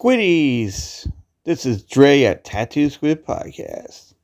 Squiddies! This is Dre at Tattoo Squid Podcast.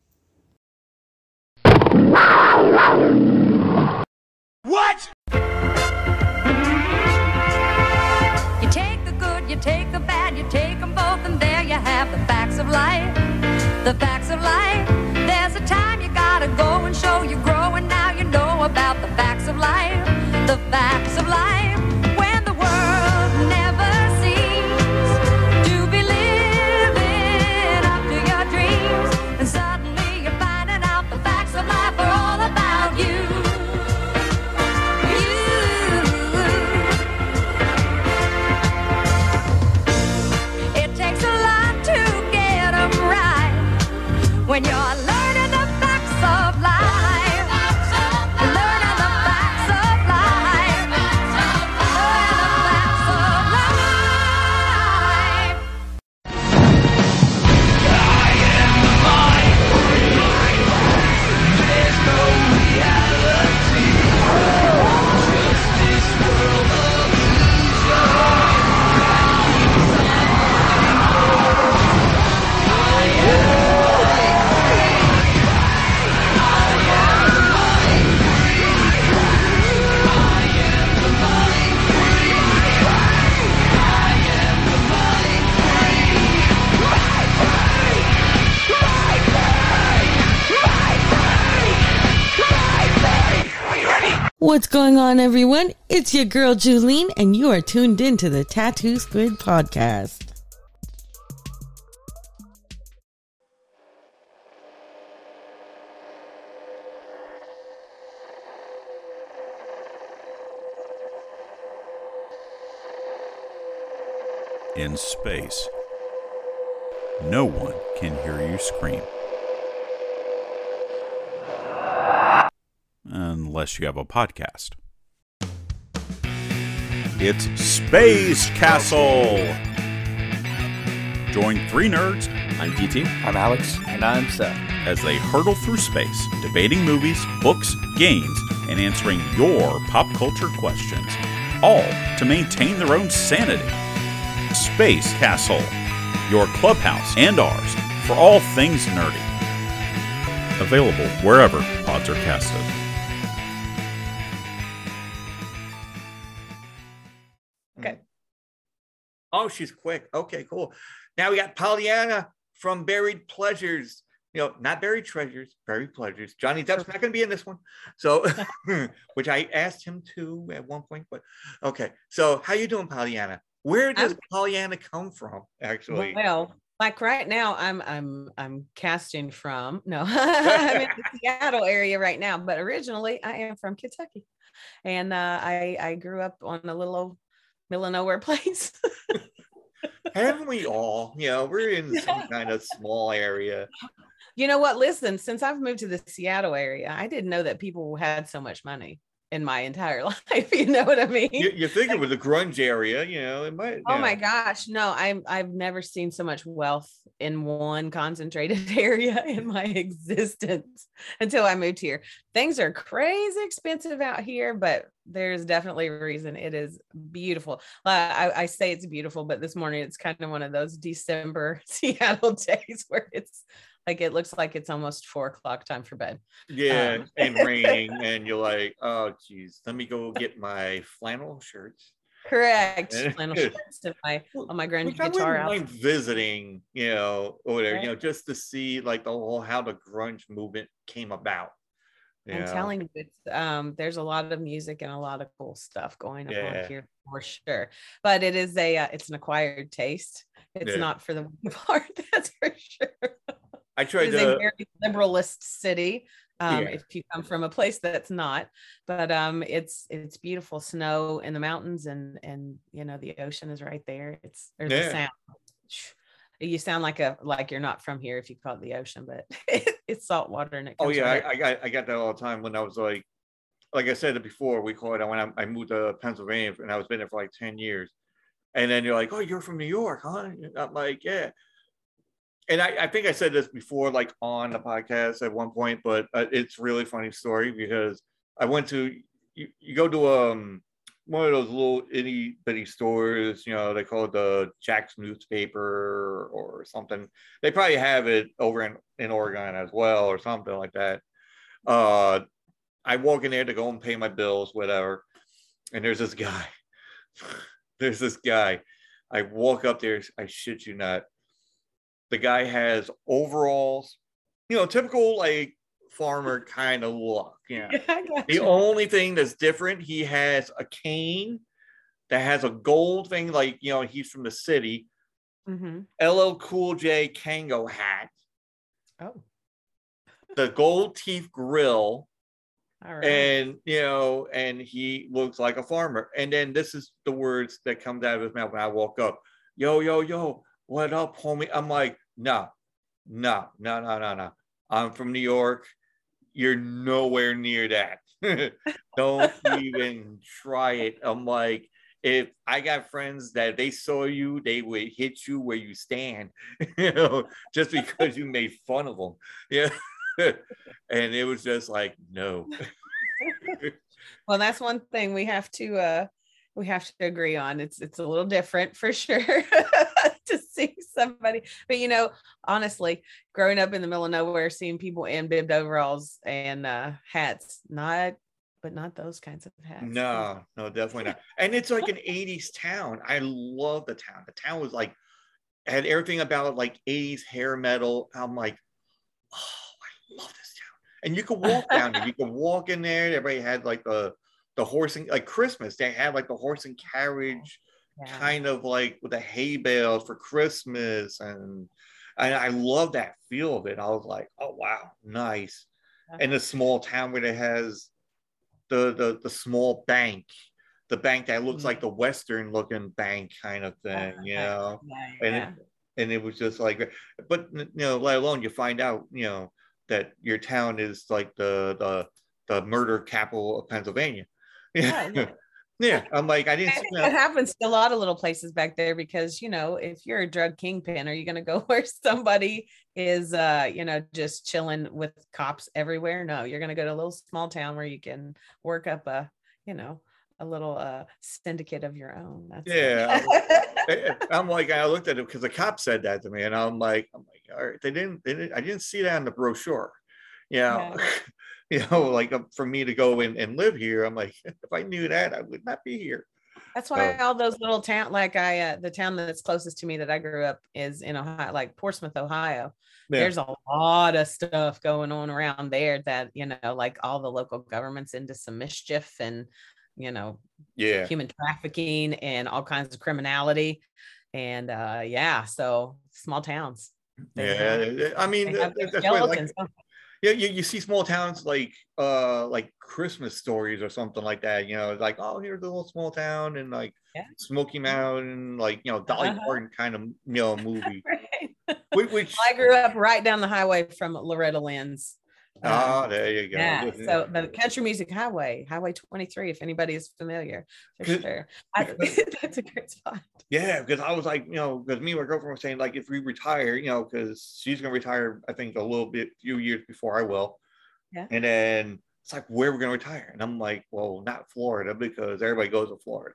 What's going on, everyone? It's your girl Julene, and you are tuned in to the Tattoo Squid podcast. in space. No one can hear you scream. Unless you have a podcast. It's Space Castle! Join three nerds I'm DT. I'm Alex. And I'm Seth. as they hurtle through space, debating movies, books, games, and answering your pop culture questions, all to maintain their own sanity. Space Castle, your clubhouse and ours for all things nerdy. Available wherever pods are casted. Oh, she's quick. Okay, cool. Now we got Pollyanna from Buried Pleasures. You know, not buried treasures, buried pleasures. Johnny Depp's not going to be in this one, so which I asked him to at one point. But okay, so how you doing, Pollyanna? Where does I'm- Pollyanna come from? Actually, Well, like right now, I'm I'm I'm casting from no, I'm in the Seattle area right now, but originally I am from Kentucky, and uh, I I grew up on a little old middle of nowhere place. haven't we all? You know, we're in some kind of small area. you know what? Listen, since I've moved to the Seattle area, I didn't know that people had so much money in my entire life. You know what I mean? You, you think it was a grunge area, you know? It might. Oh yeah. my gosh, no, I'm I've never seen so much wealth in one concentrated area in my existence until I moved here. Things are crazy expensive out here, but there's definitely a reason it is beautiful. I, I say it's beautiful, but this morning it's kind of one of those December Seattle days where it's like it looks like it's almost four o'clock time for bed. Yeah, Um, and raining, and you're like, oh, geez, let me go get my flannel shirts. Correct. Flannel shirts and my on my grand Which guitar mind visiting, you know, or whatever, Right. you know, just to see like the whole how the grunge movement came about. You I'm telling you, it's, um, there's a lot of music and a lot of cool stuff going Yeah. on here for sure. But it is a, uh, it's an acquired taste. It's Yeah. not for the heart, that's for sure. I It tried is a very liberalist city. Um, Yeah. if you come from a place that's not, but um, it's it's beautiful snow in the mountains and and you know the ocean is right there. It's there's Yeah. a sound. You sound like a like you're not from here if you call it the ocean, but it's salt water and it oh yeah, I, I got I got that all the time when I was like, like I said it before, we call it when I, I moved to Pennsylvania and I was been there for like ten years, and then you're like, oh, you're from New York, huh? I'm like, yeah. And I, I think I said this before, like on the podcast at one point, but uh, it's really funny story because I went to you, you go to um one of those little itty bitty stores. You know, they call it the Jack's newspaper or something. They probably have it over in in Oregon as well or something like that. Uh, I walk in there to go and pay my bills, whatever, and there's this guy. there's this guy. I walk up there. I shit you not. The guy has overalls, you know, typical like farmer kind of look. Yeah. Got The only thing that's different, he has a cane that has a gold thing, like you know, he's from the city. Mhm. LL Cool J Kango hat, Oh, the gold teeth grill, all right. and you know, and he looks like a farmer. And then this is the words that comes out of his mouth when I walk up. Yo, yo, yo, what up, homie? I'm like, no, no, no, no, no, no. I'm from New York. You're nowhere near that. Don't even try it. I'm like, if I got friends that they saw you, they would hit you where you stand, you know, just because you made fun of them. Yeah. and it was just like, no. well, that's one thing we have to uh we have to agree on. It's it's a little different for sure to see somebody. But you know, honestly, growing up in the middle of nowhere, seeing people in bibbed overalls and uh hats, not but not those kinds of hats. No, no, definitely not. And it's like an 80s town. I love the town. The town was like had everything about it, like 80s hair metal. I'm like, oh, I love this town. And you could walk down there. You could walk in there. Everybody had like the the horse and like Christmas. They had like the horse and carriage Yeah. kind of like with the hay bales for Christmas. And and I love that feel of it. I was like, oh wow, nice. And a small town where it has the the the small bank, the bank that looks like mm-hmm. the Western looking bank kind of oh, thing, you know. Yeah, And it, and it was just like, but you know, let alone you find out, you know, that your town is like the the the murder capital of Pennsylvania. Yeah, yeah. yeah. I'm like, I didn't. You know, It happens to a lot of little places back there because you know if you're a drug kingpin, are you going to go where somebody is, uh, you know, just chilling with cops everywhere? No, you're going to go to a little small town where you can work up a, you know, a little uh syndicate of your own. That's Yeah, it. I'm like, I looked at it because the cop said that to me, and I'm like, I'm like, all right, they didn't, they didn't I didn't see that in the brochure. You know, you know, like uh, for me to go in and live here, I'm like, if I knew that, I would not be here. That's why all those little town, like I, uh, the town that's closest to me that I grew up is in Ohio, like Portsmouth, Ohio. Yeah. There's a lot of stuff going on around there that you know, like all the local governments into some mischief and you know, Yeah, human trafficking and all kinds of criminality. And uh yeah, so small towns. Yeah. I mean, that- that's why I like yeah, you, you see small towns like uh like Christmas stories or something like that. You know, it's like oh here's a little small town and like Yeah. Smoky Mountain, like you know Dolly Uh-huh. Parton kind of you know movie. Right. Which, which I grew up right down the highway from Loretta Lynn's. Um, ah there you go. Yeah, so the Country Music Highway, Highway 23, if anybody is familiar, for sure. I, that's a great spot. Yeah, because I was like, you know, because me and my girlfriend were saying, like, if we retire, you know, because she's gonna retire, I think a little bit, few years before I will. Yeah. And then it's like, where we're gonna retire? And I'm like, well, not Florida because everybody goes to Florida.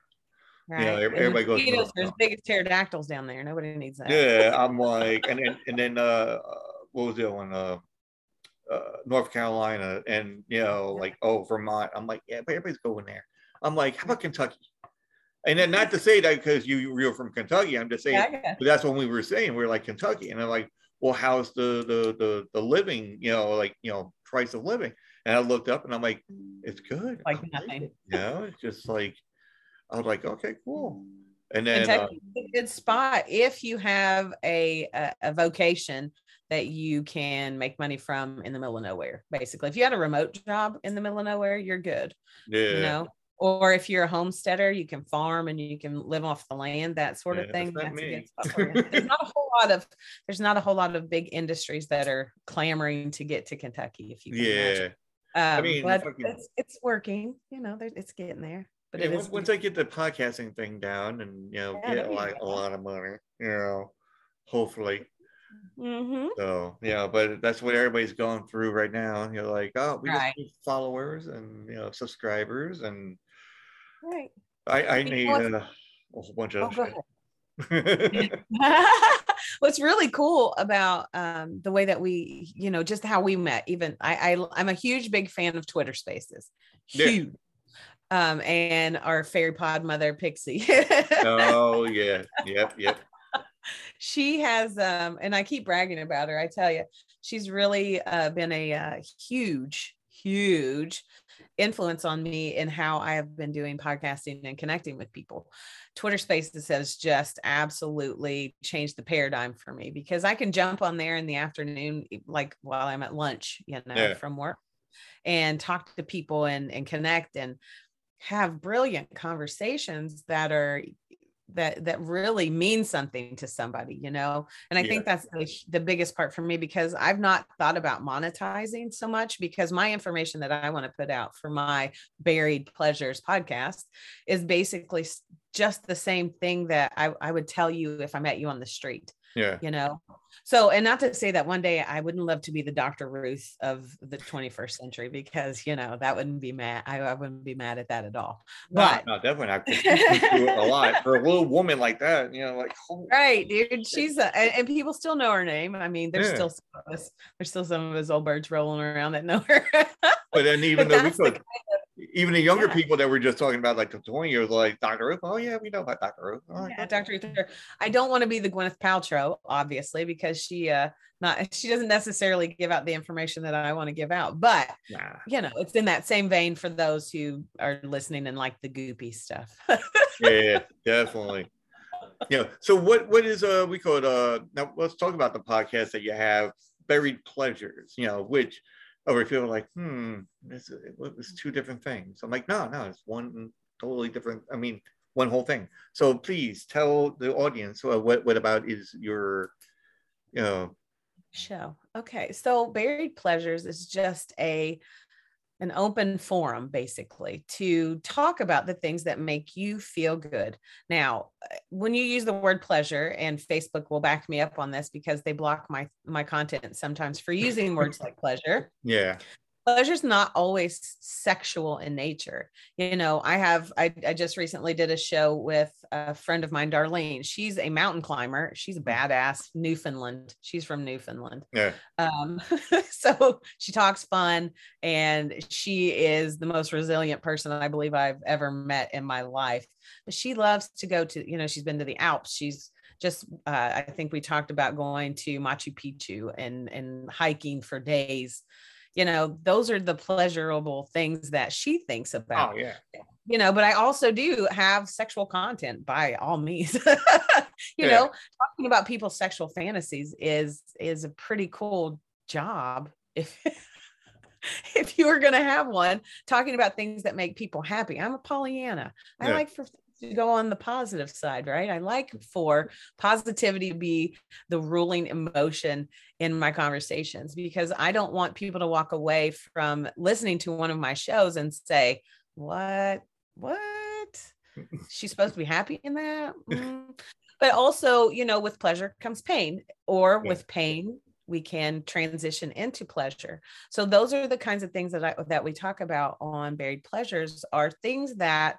Right. Yeah, And everybody goes mosquitoes north are as big pterodactyls down there. Nobody needs that. Yeah, I'm like, and then and then uh, what was the other one? Uh, uh, North Carolina, and you know, like, oh, Vermont. I'm like, yeah, but everybody's going there. I'm like, how about Kentucky? And then not to say that because you you're from Kentucky. I'm just saying Yeah, But that's when we were saying we are like Kentucky, and I'm like, well, how's the the the the living? You know, like you know, price of living. And I looked up, and I'm like, it's good. Like I like nothing. it. You know, it's just like I was like, okay, cool. And then uh, a good spot if you have a, a a vocation that you can make money from in the middle of nowhere. Basically, if you had a remote job in the middle of nowhere, you're good. yeah, You know, or if you're a homesteader, you can farm and you can live off the land, that sort Yeah, of thing. that's That's a me. good spot for you. There's not a whole lot of there's not a whole lot of big industries that are clamoring to get to Kentucky. If you can imagine. yeah. Um, mean, but fucking- it's, it's working. You know, it's getting there. But yeah it once, once I get the podcasting thing down, and you know, Yeah, get like a lot of money, you know, hopefully. Mhm. So yeah, but that's what everybody's going through right now. You're like, oh, we Right. just need followers and you know subscribers and right. I, I need uh, a whole bunch Oh, of go other ahead. shit. What's really cool about um, the way that we, you know, just how we met. Even I, I, I'm a huge big fan of Twitter Spaces. Yeah. Huge. Um, and our fairy pod mother Pixie. oh yeah, yep, yep. she has um and i keep bragging about her i tell you she's really uh, been a uh, huge huge influence on me in how i have been doing podcasting and connecting with people twitter spaces has just absolutely changed the paradigm for me because i can jump on there in the afternoon like while i'm at lunch you know Yeah. from work and talk to people and and connect and have brilliant conversations that are that that really means something to somebody you know and i Yeah. think that's the, the biggest part for me because i've not thought about monetizing so much because my information that i want to put out for my buried pleasures podcast is basically just the same thing that I, I would tell you if i met you on the street Yeah. you know so and not to say that one day i wouldn't love to be the dr ruth of the 21st century because you know that wouldn't be mad i, I wouldn't be mad at that at all No, but no, definitely not. a lot for a little woman like that. You know, like Right, dude. She's a, and, and people still know her name. I mean, there's Yeah. still some of us, there's still some of us old birds rolling around that know her. But then even But though we could, even the younger Yeah. people that were just talking about like the 20 years, like Dr. Ruth, oh yeah, we know about Dr. Ruth. Oh, yeah, Dr. Uther. I don't want to be the Gwyneth Paltrow, obviously, because she uh not she doesn't necessarily give out the information that I want to give out, but Nah. you know, it's in that same vein for those who are listening and like the goopy stuff. Yeah, definitely. Yeah. So what what is uh we call it uh now let's talk about the podcast that you have, Buried Pleasures, you know, which over people are like, hmm, is it was two different things. I'm like, no, no, it's one totally different. I mean, one whole thing. So please tell the audience uh, what what about is your you know show. Okay. So Buried Pleasures is just a an open forum basically to talk about the things that make you feel good. Now, uh, when you use the word pleasure and Facebook will back me up on this because they block my my content sometimes for using words like pleasure yeah. Pleasure's not always sexual in nature. You know i have I, I just recently did a show with a friend of mine darlene. She's a mountain climber. She's a badass newfoundland. She's from newfoundland. Yeah. um so she talks fun and she is the most resilient person i believe i've ever met in my life. But she loves to go to you know she's been to the alps. She's just uh, i think we talked about going to machu picchu and and hiking for days you know those are the pleasurable things that she thinks about Oh yeah. you know but i also do have sexual content by all means you Yeah. know talking about people's sexual fantasies is is a pretty cool job if if you were going to have one talking about things that make people happy i'm a pollyanna i Yeah. like for to go on the positive side right i like for positivity to be the ruling emotion in my conversations because i don't want people to walk away from listening to one of my shows and say what what she's supposed to be happy in that Mm. but also you know with pleasure comes pain or Yeah. with pain we can transition into pleasure so those are the kinds of things that i that we talk about on buried pleasures are things that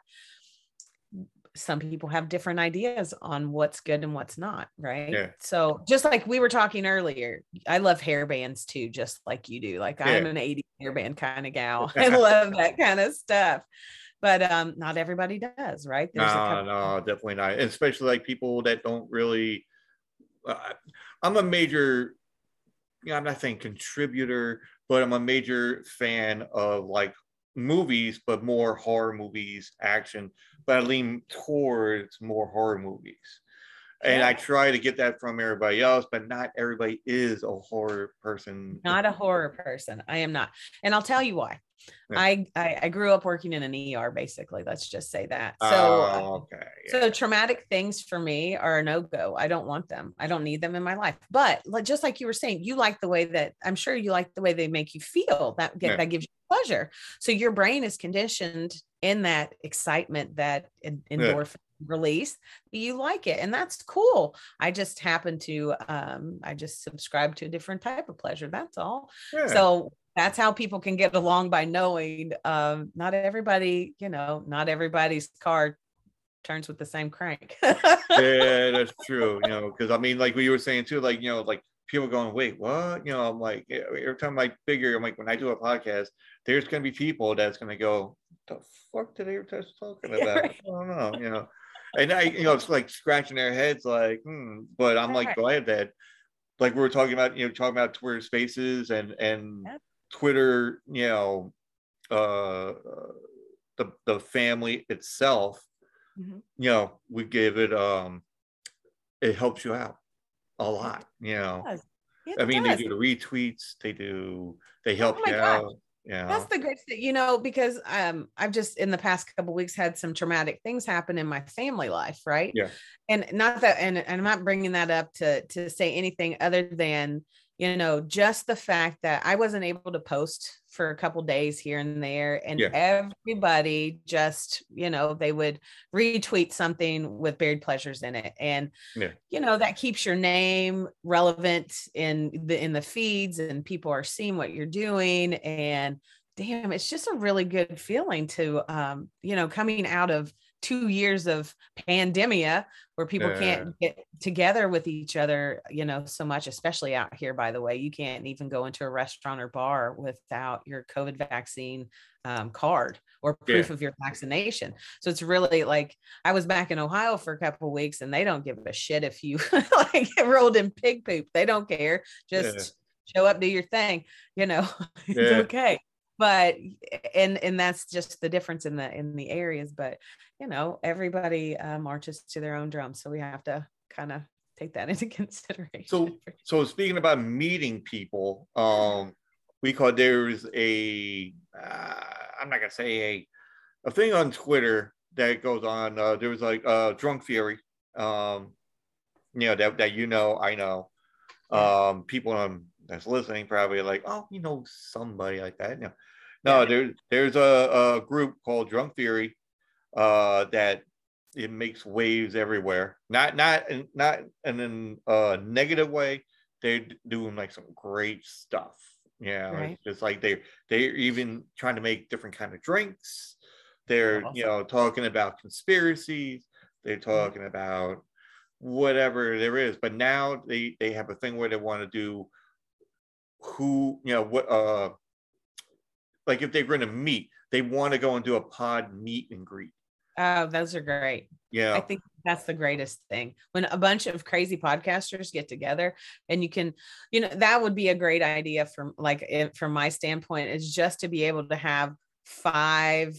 some people have different ideas on what's good and what's not right Yeah. so just like we were talking earlier i love hair bands too just like you do like i'm Yeah. an 80s hairband kind of gal i love that kind of stuff but um not everybody does right No, a couple- no, definitely not. And especially like people that don't really. Uh, I'm a major. You know, I'm not saying contributor, but I'm a major fan of like movies, but more horror movies, action. But I lean towards more horror movies. And I try to get that from everybody else, but not everybody is a horror person. not a horror person i am not and i'll tell you why Yeah. I, I i grew up working in an er basically let's just say that so Oh, okay. yeah. So traumatic things for me are a no-go. I don't want them. I don't need them in my life. But like, just like you were saying, you like the way that I'm sure you like the way they make you feel. That get, Yeah. that gives you pleasure. So your brain is conditioned in that excitement, that en- endorphin release. You like it, and that's cool. I just happen to um, I just subscribe to a different type of pleasure. That's all. Yeah. So that's how people can get along by knowing um, not everybody, you know, not everybody's car turns with the same crank. yeah, that's true. You know, because I mean, like what you were saying too, like you know, like people going, wait, what? You know, I'm like every time I figure, I'm like when I do a podcast, there's gonna be people that's gonna go, the fuck did they were just talking about? right. I don't know, you know. And I, you know, it's like scratching their heads, like, hmm. But I'm like Right. glad that, like we were talking about, you know, talking about Twitter Spaces and and Yep. Twitter, you know, uh, the the family itself, Mhm. you know, we give it um, it helps you out a lot, you know. does. It I mean, does. they do the retweets, they do, they help Oh you gosh. out. Yeah. That's the great thing, you know, because um, I've just in the past couple weeks had some traumatic things happen in my family life, right? Yeah. And not that, and, and I'm not bringing that up to to say anything other than, you know, just the fact that I wasn't able to post for a couple days here and there, and Yeah. everybody just, you know, they would retweet something with buried pleasures in it, and Yeah. you know that keeps your name relevant in the in the feeds and people are seeing what you're doing and damn it's just a really good feeling to um you know coming out of two years of pandemia where people can't get together with each other you know so much especially out here by the way you can't even go into a restaurant or bar without your covid vaccine um, card or proof Yeah. of your vaccination so it's really like I was back in Ohio for a couple of weeks and they don't give a shit if you like get rolled in pig poop. They don't care. Just show up, do your thing, you know, it's okay. But and and that's just the difference in the in the areas. But you know, everybody uh, marches to their own drum. So we have to kind of take that into consideration. So, so speaking about meeting people, um, we call there's a, uh, I'm not gonna say a, a thing on Twitter that goes on. Uh, there was like uh, Drunk Fury, um, you know that that you know, I know. Um, people um, that's listening probably like, oh, you know somebody like that. No, no, Yeah. there, there's a, a group called Drunk Fury, uh, that it makes waves everywhere. Not not in not in a negative way. They're doing like some great stuff. Yeah, Right. it's just like they they're even trying to make different kind of drinks. They're you know talking about conspiracies. They're talking about whatever there is. But now they they have a thing where they want to do who you know what uh like if they're going to meet, they want to go and do a pod meet and greet. Oh, those are great. Yeah. I think that's the greatest thing when a bunch of crazy podcasters get together and you can, you know, that would be a great idea from like it, from my standpoint is just to be able to have five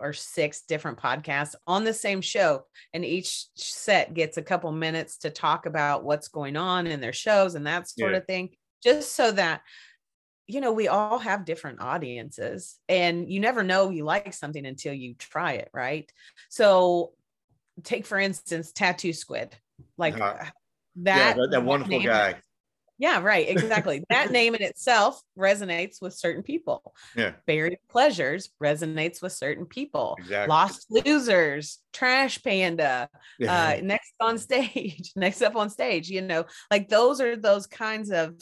or six different podcasts on the same show and each set gets a couple minutes to talk about what's going on in their shows and that sort Yeah. of thing just so that you know we all have different audiences and you never know you like something until you try it right so take for instance tattoo squid like Uh-huh. that yeah, that, that wonderful name- guy. yeah right exactly that name in itself resonates with certain people Yeah, buried pleasures resonates with certain people exactly. lost losers trash panda Yeah. uh next on stage next up on stage you know like those are those kinds of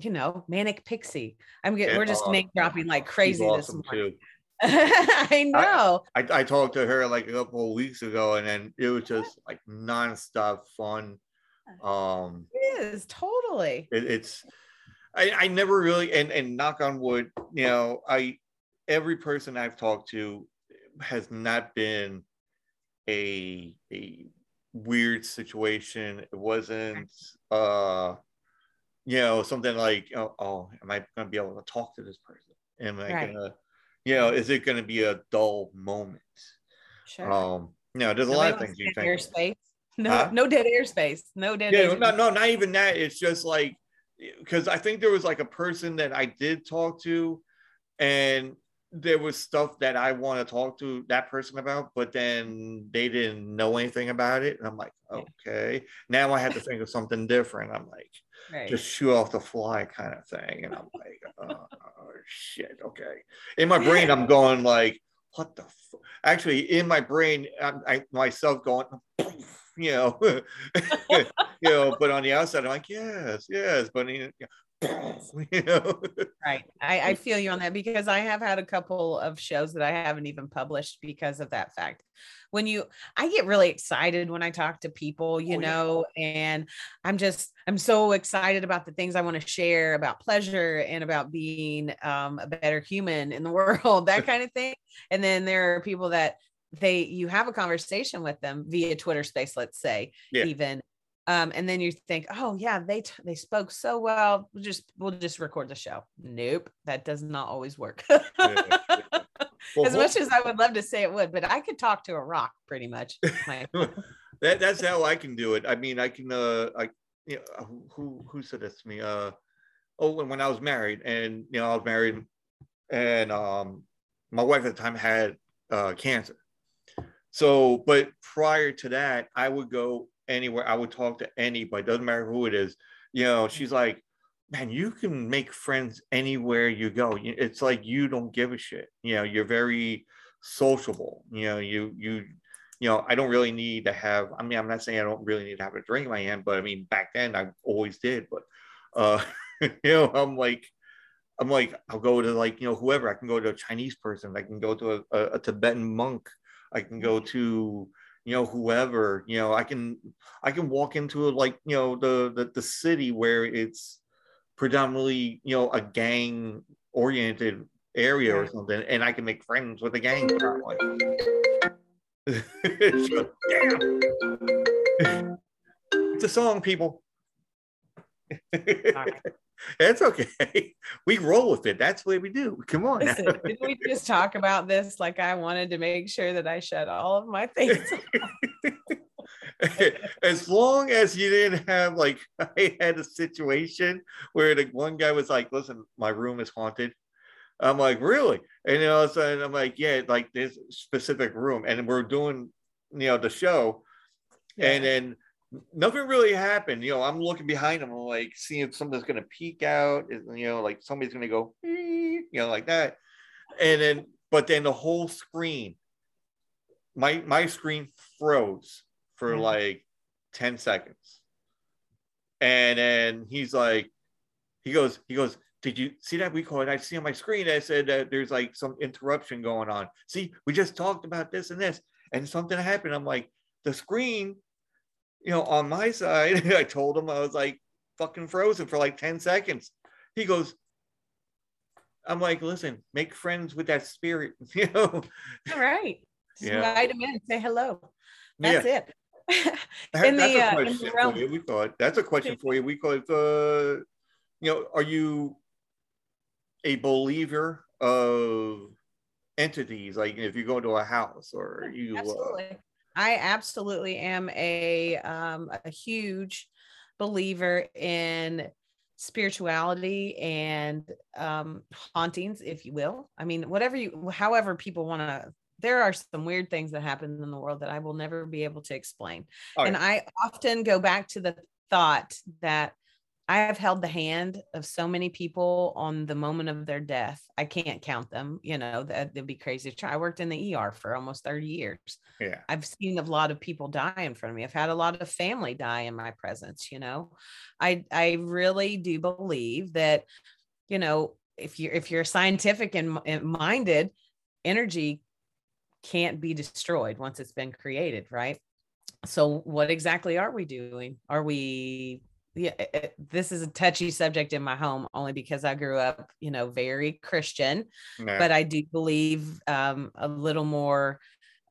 you know manic pixie. I'm getting we're just oh, name dropping like crazy this morning. i know. I, I talked to her like a couple of weeks ago, and then it was just like nonstop fun. Um, it is totally. it, it's I, I never really and and knock on wood, you know, I every person I've talked to has not been a a weird situation. It wasn't uh you know something like oh, oh am I gonna be able to talk to this person? Am I Right. gonna you know is it gonna be a dull moment? sure Um you know, there's a lot of things you think. airspace no Huh? no dead airspace no dead yeah airspace. no no not even that it's just like because i think there was like a person that i did talk to and there was stuff that i want to talk to that person about but then they didn't know anything about it and i'm like okay now i have to think of something different i'm like right just shoot off the fly kind of thing and i'm like uh, oh, shit okay in my brain i'm going like what the f-? actually in my brain I'm, I myself going you know, you you know, but on the outside, I'm like, yes, yes, but you know, you know. Right. I, I feel you on that because I have had a couple of shows that I haven't even published because of that fact. When you, I get really excited when I talk to people, you Oh, yeah. know, and I'm just, I'm so excited about the things I want to share about pleasure and about being um, a better human in the world, that kind of thing. And then there are people that they, you have a conversation with them via Twitter space, let's say, Yeah. even. Um, and then you think, oh yeah, they t- they spoke so well. We'll just we'll just record the show. Nope, that does not always work. Yeah, yeah. Well, as much as I would love to say it would, but I could talk to a rock pretty much. That that's how I can do it. I mean, I can. Uh, I you know who- who who said this to me? Uh, oh, when, when I was married, and you know, I was married, and um, my wife at the time had uh cancer. So, but prior to that, I would go anywhere. I would talk to anybody. Doesn't matter who it is. You know, she's like, man, you can make friends anywhere you go. It's like you don't give a shit. You know, you're very sociable. You know, you you you know, I don't really need to have. I mean, I'm not saying I don't really need to have a drink in my hand, but I mean, back then I always did. But uh, you know, I'm like, I'm like, I'll go to like you know whoever. I can go to a Chinese person. I can go to a, a, a Tibetan monk. I can go to you know whoever. You know, I can I can walk into a, like you know the the, the city where it's predominantly you know a gang oriented area or something, and I can make friends with the gang. Probably. So. It's a song, people. It's okay. We roll with it. That's what we do. Come on. Listen, did we just talk about this? Like I wanted to make sure that I shut all of my things. as long as you didn't have like I had a situation where the one guy was like, "Listen, my room is haunted." I'm like, "Really?" And then all of a sudden, I'm like, "Yeah, like this specific room," and we're doing, you know, the show, and then nothing really happened. You know, I'm looking behind him, like seeing if something's gonna peek out, you know, like somebody's gonna go, you know, like that, and then, but then the whole screen, my my screen froze for Mhm. like 10 seconds. And then he's like, he goes, he goes, did you see that we call it? I see on my screen. I said that there's like some interruption going on. See, we just talked about this and this, and something happened. I'm like, the screen, you know, on my side, I told him I was like fucking frozen for like 10 seconds. He goes, I'm like, listen, make friends with that spirit, you know. all right. Just Yeah. invite them in, say hello. Yeah. That's it. In that's the, a uh, in the realm- for you. We thought that's a question for you. We call it, uh, you know, are you a believer of entities? Like if you go to a house or you, uh, absolutely i absolutely am a um a huge believer in spirituality and um hauntings if you will. I mean whatever you however people want to there are some weird things that happen in the world that i will never be able to explain. Oh, and i often go back to the thought that I have held the hand of so many people on the moment of their death. I can't count them. You know, that would be crazy to try. I worked in the ER for almost 30 years. yeah, I've seen a lot of people die in front of me. I've had a lot of family die in my presence, you know. I I really do believe that, you know, if you're if you're scientific and, and minded, energy can't be destroyed once it's been created, right? So what exactly are we doing? Are we yeah, it- it- this is a touchy subject in my home only because I grew up, you know, very Christian but I do believe um, a little more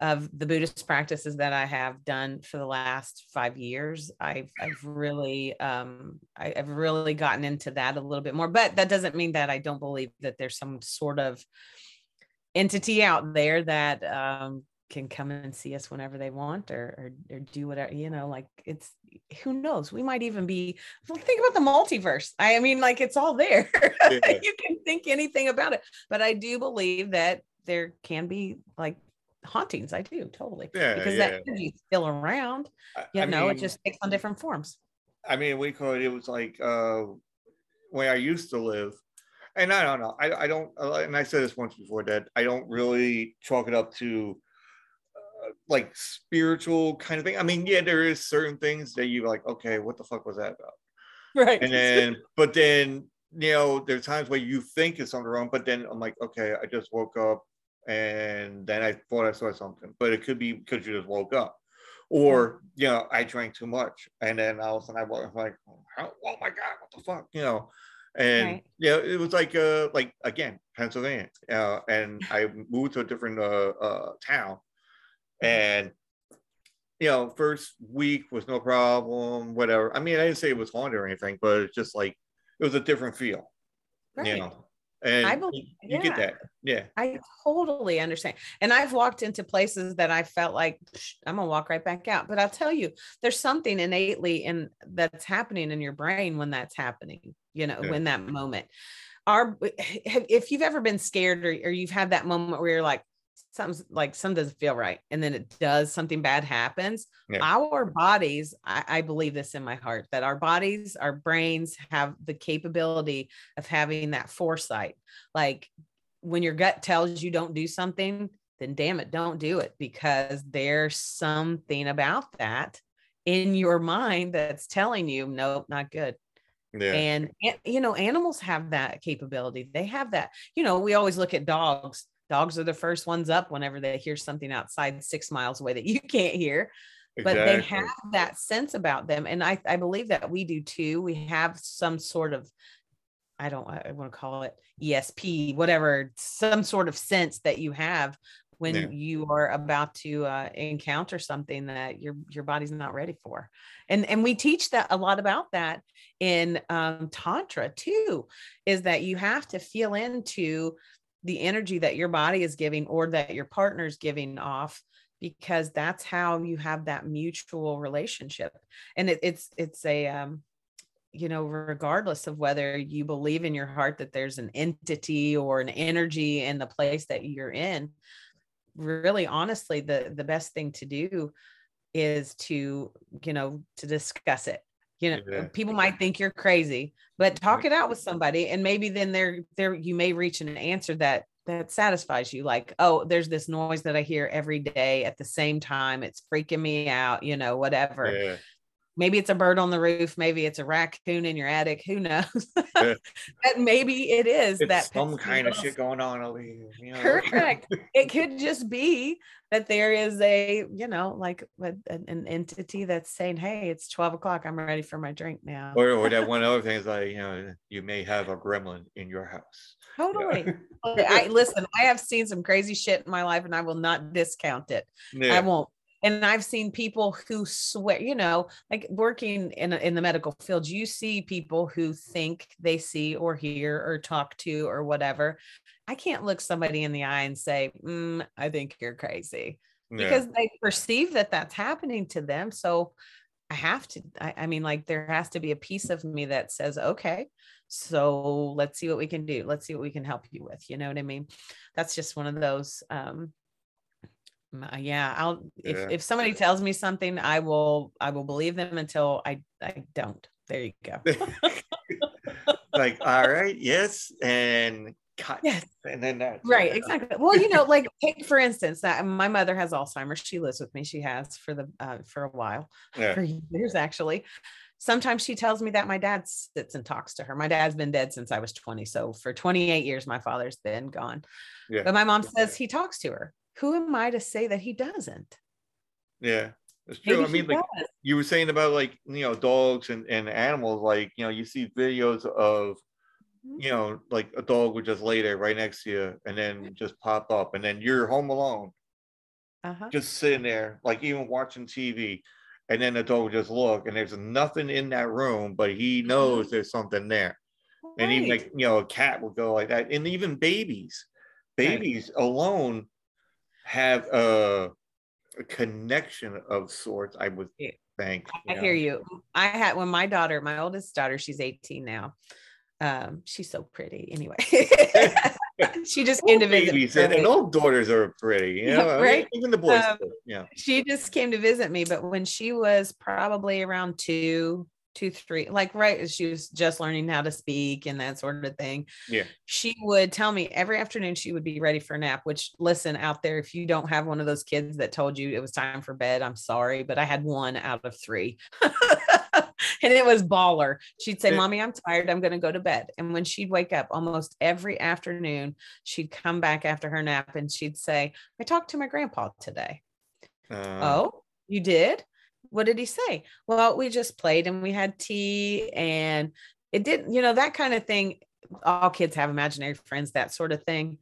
of the Buddhist practices that I have done for the last five years. I've I've really um, I, I've really gotten into that a little bit more, but that doesn't mean that I don't believe that there's some sort of entity out there that um, can come and see us whenever they want or, or or do whatever you know like it's who knows we might even be well, think about the multiverse i mean like it's all there Yeah. you can think anything about it but i do believe that there can be like hauntings i do totally Yeah, because yeah. that energy's still around you I know it just takes on different forms I mean, we call it. It was like uh, where I used to live, and I don't know. I I don't. uh, And I said this once before that I don't really chalk it up to like spiritual kind of thing. I mean, yeah, there is certain things that you like, okay, what the fuck was that about? right. And then, but then, you know, there's times where you think it's something wrong, but then I'm like, okay, I just woke up and then I thought I saw something, but it could be because you just woke up. Or, you know, I drank too much. And then all of a sudden I was like, oh oh my God, what the fuck? You know, and Right. yeah, it was like uh like again Pennsylvania, uh, and I moved to a different uh, uh town, and you know first week was no problem, whatever. I mean, I didn't say it was haunted or anything, but it's just like it was a different feel, you Right. know. And I believe- you get yeah. that, yeah, I totally understand. And I've walked into places that I felt like I'm gonna walk right back out. But I'll tell you, there's something innately in that's happening in your brain when that's happening, you know, Yeah. when that moment. Our if you've ever been scared or, or you've had that moment where you're like, something's like something doesn't feel right, and then it does, something bad happens. Yeah. Our bodies, I, I believe this in my heart, that our bodies, our brains have the capability of having that foresight. Like when your gut tells you don't do something, then damn it, don't do it because there's something about that in your mind that's telling you, nope, not good. yeah, And, you know, animals have that capability. They have that, you know, we always look at dogs. Dogs are the first ones up whenever they hear something outside six miles away that you can't hear. But they have that sense about them and I, I believe that we do too. We have some sort of i don't i want to call it esp whatever some sort of sense that you have when Yeah. you are about to uh, encounter something that your your body's not ready for. And and we teach that a lot about that in um, tantra too is that you have to feel into the energy that your body is giving or that your partner's giving off because that's how you have that mutual relationship. And it, it's it's a um you know regardless of whether you believe in your heart that there's an entity or an energy in the place that you're in really honestly the the best thing to do is to you know to discuss it you know Yeah. people might think you're crazy but talk it out with somebody and maybe then there there you may reach an answer that that satisfies you like oh there's this noise that i hear every day at the same time. It's freaking me out you know whatever. Yeah, maybe it's a bird on the roof maybe it's a raccoon in your attic who knows maybe it is it's that some kind of shit going on over here. You know? Correct. it could just be that there is a, you know, like a- an, an entity that's saying, Hey, it's 12 o'clock. I'm ready for my drink now. Or, or that one other thing is like, you know, you may have a gremlin in your house. totally. I listen, I have seen some crazy shit in my life and I will not discount it. Yeah. I won't. And I've seen people who swear, you know, like working in in the medical field, you see people who think they see or hear or talk to or whatever. I can't look somebody in the eye and say, "Mm, "I think you're crazy," yeah. because they perceive that that's happening to them. So I have to. I, I mean, like there has to be a piece of me that says, "Okay, so let's see what we can do. Let's see what we can help you with." You know what I mean? That's just one of those. um yeah i'll if, Yeah. if somebody tells me something i will i will believe them until i i don't there you go like, all right, yes, and cut. Yes. And then that. right exactly well you know like take for instance that my mother has alzheimer's she lives with me she has for the uh, for a while Yeah. for years actually sometimes she tells me that my dad sits and talks to her my dad's been dead since i was 20 so for 28 years my father's been gone Yeah. but my mom says he talks to her who am i to say that he doesn't Yeah. It's true. Maybe I mean, like does. you were saying about like, you know, dogs and, and animals, like, you know, you see videos of, Mhm. you know, like a dog would just lay there right next to you and then just pop up and then you're home alone, uh-huh just sitting there, like even watching TV. And then the dog would just look and there's nothing in that room, but he knows there's something there. and even Right. like you know a cat will go like that and even babies Right. babies alone have a, a connection of sorts i would think I hear you. I had when my daughter, my oldest daughter, she's 18 now. Um, she's so pretty anyway. she just came to visit. for and, all daughters are pretty you Yeah, know right? even the boys Um, yeah She just came to visit me, but when she was probably around two, two, three, like right as she was just learning how to speak and that sort of thing. Yeah. She would tell me every afternoon she would be ready for a nap, which listen out there, if you don't have one of those kids that told you it was time for bed, I'm sorry, but I had one out of three. and it was baller. She'd say, Mommy, I'm tired. I'm going to go to bed. And when she'd wake up almost every afternoon, she'd come back after her nap and she'd say, I talked to my grandpa today. Uh, Oh, you did? What did he say? Well, we just played and we had tea and it didn't, you know, that kind of thing. All kids have imaginary friends, that sort of thing.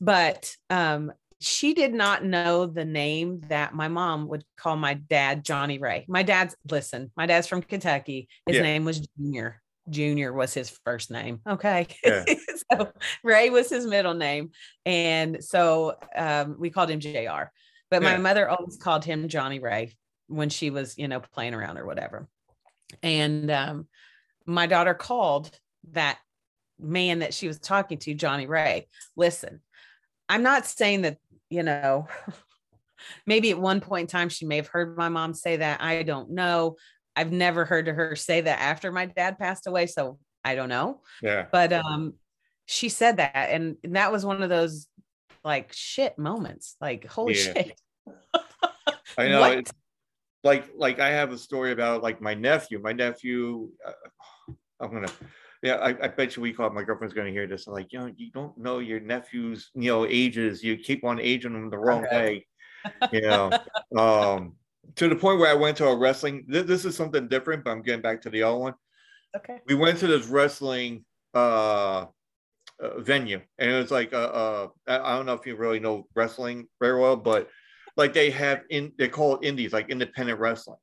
But um, she did not know the name that my mom would call my dad Johnny Ray. My dad's, listen, my dad's from Kentucky. His Yeah. name was Junior. Junior was his first name. Okay. Yeah. so Ray was his middle name. And so um, we called him JR. But my mother always called him Johnny Ray when she was, you know, playing around or whatever. And um, my daughter called that man that she was talking to, Johnny Ray. Listen, I'm not saying that, you know, maybe at one point in time she may have heard my mom say that. I don't know. I've never heard her say that after my dad passed away. So I don't know yeah. but um she said that and that was one of those like shit moments like holy Yeah. shit I know. What? Like like I have a story about like my nephew. My nephew. Uh, I'm gonna. Yeah, I, I bet you we call my girlfriend's gonna hear this. I'm Like, you know, you don't know your nephew's you know ages. You keep on aging them the wrong way. You know, um, to the point where I went to a wrestling. This, this is something different, but I'm getting back to the other one. okay We went to this wrestling uh, uh venue, and it was like uh, uh I don't know if you really know wrestling very well, but like they have in they call it indies, like independent wrestlings.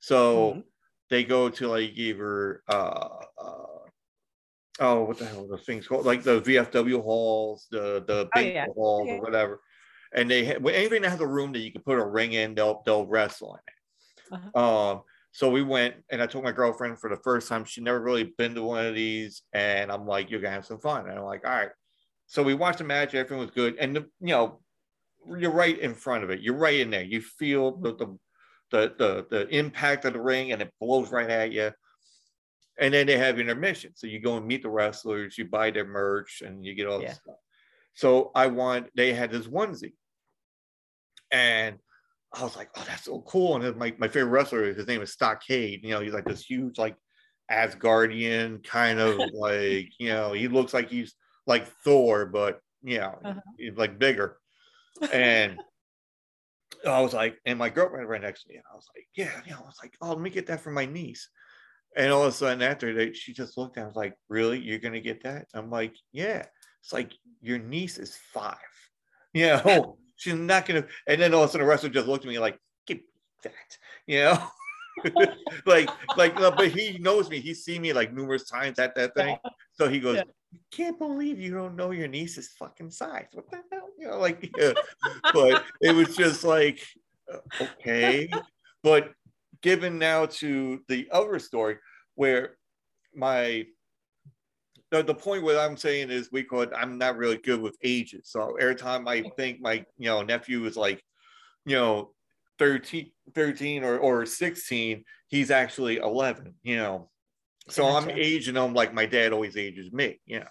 So Mhm. they go to like either uh, uh oh what the hell are those things called like the VFW halls, the the Oh, big yeah. halls Yeah. or whatever. And they ha- anything that has a room that you can put a ring in, they'll they'll wrestle in it. Uh-huh. Um, so we went and I took my girlfriend for the first time. She'd never really been to one of these, and I'm like, "You're gonna have some fun." And I'm like, "All right." So we watched the match. Everything was good, and the, you know, you're right in front of it. You're right in there. You feel the the the the, the impact of the ring, and it blows right at you. And then they have intermission, so you go and meet the wrestlers. You buy their merch, and you get all Yeah. this stuff. So I want. They had this onesie, and I was like, oh, that's so cool. And then my, my favorite wrestler, his name is Stockade. You know, he's like this huge, like Asgardian kind of like, you know, he looks like he's like Thor, but you know, Uh-huh. he's like bigger. And I was like, and my girlfriend right next to me, and I was like, yeah, you know, I was like, oh, let me get that for my niece. And all of a sudden after that, she just looked at me, I was like, really? You're gonna get that? I'm like, yeah. It's like your niece is five. You know, she's not gonna and then all of a sudden the wrestler just looked at me like, give me that, you know. like like no, but he knows me he's seen me like numerous times at that thing so he goes Yeah. can't believe you don't know your niece's fucking size what the hell you know like yeah. but it was just like uh, okay. But given now to the other story where my the, the point what i'm saying is we could i'm not really good with ages. So every time i think my you know nephew is like you know 13 13 or, or 16 he's actually 11 you know. So i'm aging him like my dad always ages me you know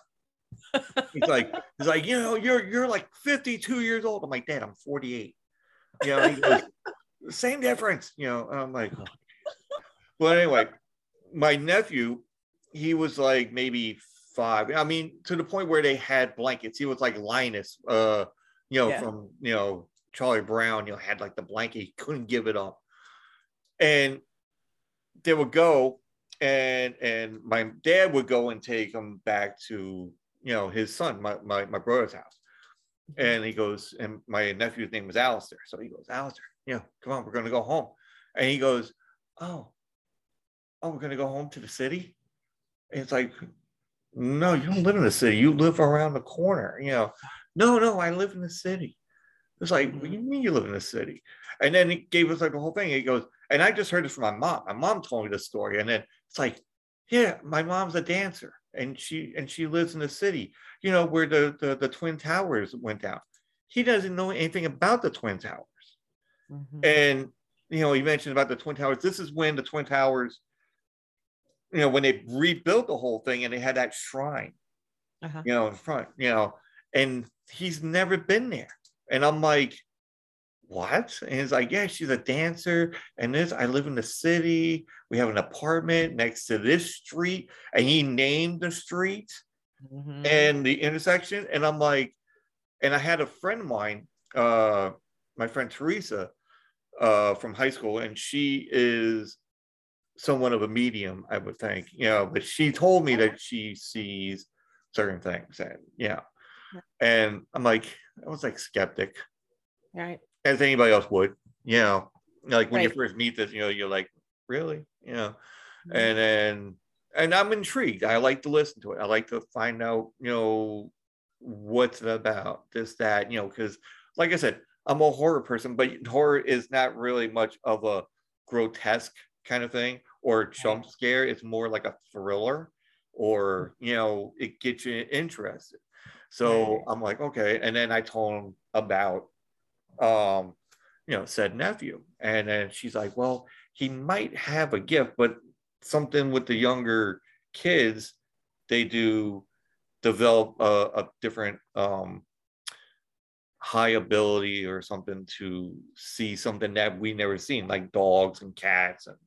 he's like he's like you know you're you're like 52 years old. I'm like dad i'm 48 you know he goes same difference you know and i'm like oh. well anyway my nephew he was like maybe five. I mean to the point where they had blankets. He was like linus uh you know Yeah. from you know charlie brown you know had like the blanket. He couldn't give it up. And they would go and and my dad would go and take him back to you know his son my my, my brother's house. Mm-hmm. And he goes and my nephew's name was Alistair. So he goes Alistair you know come on we're going to go home. And he goes oh oh we're going to go home to the city? And it's like no you don't live in the city. You live around the corner you know. No no I live in the city. It's like what do you mm-hmm. mean you live in the city? And then he gave us like the whole thing. He goes and I just heard this from my mom. My mom told me this story. And then it's like yeah my mom's a dancer and she and she lives in the city you know where the the, the twin towers went down he doesn't know anything about the twin towers Mhm. and you know he mentioned about the twin towers this is when the twin towers you know, when they rebuilt the whole thing and they had that shrine, Uh-huh. you know, in front, you know, and he's never been there. And I'm like, what? And he's like, yeah, she's a dancer. And this, I live in the city. We have an apartment next to this street. And he named the street Mhm. and the intersection. And I'm like, and I had a friend of mine, uh, my friend Teresa, uh, from high school, and she is somewhat of a medium, I would think, you know, but she told me that she sees certain things, and yeah. And I'm like, I was like skeptic, right. As anybody else would, you know, like when you first meet this, you know, you're like, really, you know, Mhm. and then and I'm intrigued. I like to listen to it. I like to find out, you know, what's it about, this, that, you know, because like I said, I'm a horror person, but horror is not really much of a grotesque kind of thing or jump scare. It's more like a thriller, or you know, it gets you interested. So Right. I'm like, okay. And then I told him about um, you know, said nephew. And then she's like, well, he might have a gift, but something with the younger kids, they do develop a, a different um, high ability or something to see something that we never seen, like dogs and cats and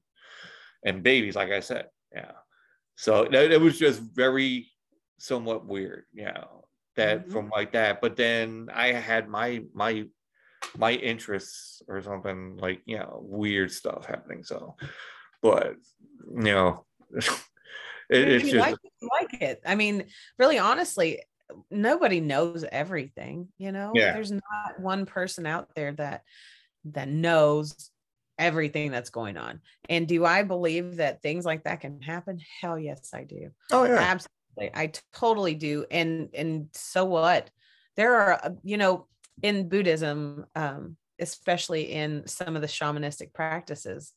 and babies, like I said. Yeah. So that, it was just very somewhat weird, you know, that Mhm. from like that. But then I had my my my interests or something like you know weird stuff happening. So, but you know, it, it's just like it, like it. I mean, really, honestly, nobody knows everything. You know, Yeah. there's not one person out there that that knows everything that's going on. And do I believe that things like that can happen? Hell yes, I do. oh yeah, Absolutely, I totally do. And and so what? There are, uh, you know, in Buddhism, um, especially in some of the shamanistic practices,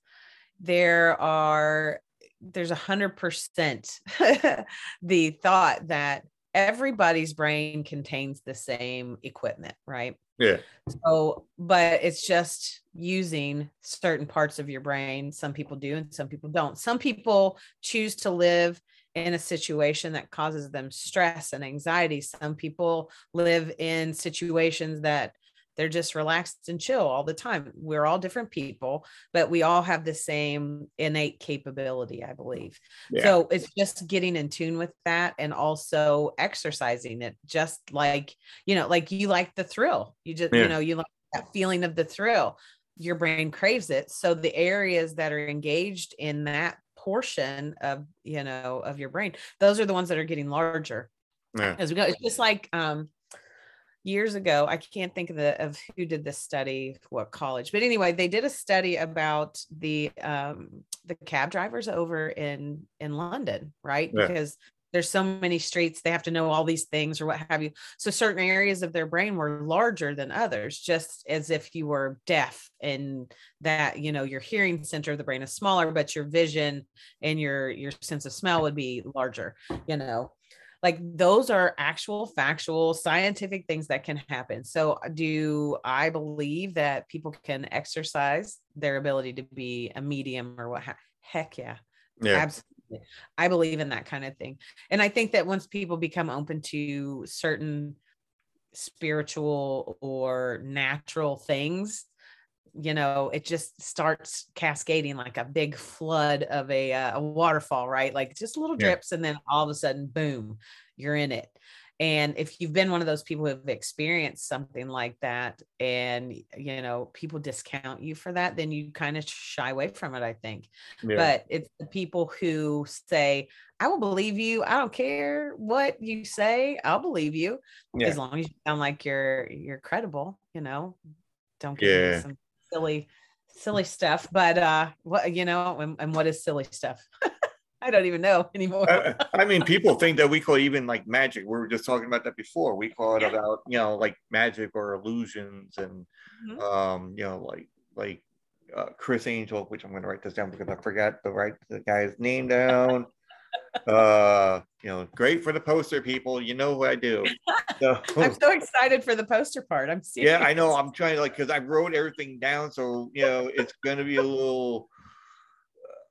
there are there's a hundred percent the thought that everybody's brain contains the same equipment, right? yeah, So, but it's just using certain parts of your brain. Some people do, and some people don't. Some people choose to live in a situation that causes them stress and anxiety. Some people live in situations that they're just relaxed and chill all the time. We're all different people, but we all have the same innate capability, I believe. yeah. So it's just getting in tune with that and also exercising it, just like, you know, like you like the thrill. You just, Yeah. you know, you like that feeling of the thrill. Your brain craves it. So the areas that are engaged in that portion of, you know, of your brain, those are the ones that are getting larger yeah. as we go. It's just like um years ago, I can't think of the of who did this study, what college, but anyway, they did a study about the um the cab drivers over in in London, right? Yeah. Because there's so many streets, they have to know all these things or what have you. So certain areas of their brain were larger than others, just as if you were deaf and that, you know, your hearing center of the brain is smaller, but your vision and your your sense of smell would be larger, you know like those are actual factual scientific things that can happen so do i believe that people can exercise their ability to be a medium or what ha- heck yeah yeah. absolutely i believe in that kind of thing. And i think that once people become open to certain spiritual or natural things you know it just starts cascading like a big flood of a, uh, a waterfall right? Like just little Yeah. drips and then all of a sudden boom you're in it and if you've been one of those people who have experienced something like that and you know people discount you for that then you kind of shy away from it i think yeah. but it's the people who say i will believe you i don't care what you say i'll believe you Yeah. as long as you sound like you're you're credible you know don't give Yeah. me some silly silly stuff but uh what you know and, and what is silly stuff i don't even know anymore I, I mean, people think that we call even like magic. We were just talking about that before. We call it about you know like magic or illusions and Mhm. um you know like like uh, Criss Angel, which I'm going to write this down because I forgot to write the guy's name down. uh, you know, great for the poster people. You know what I do. So, i'm so excited for the poster part i'm serious yeah, I know. I'm trying to like because I wrote everything down, so you know it's going to be a little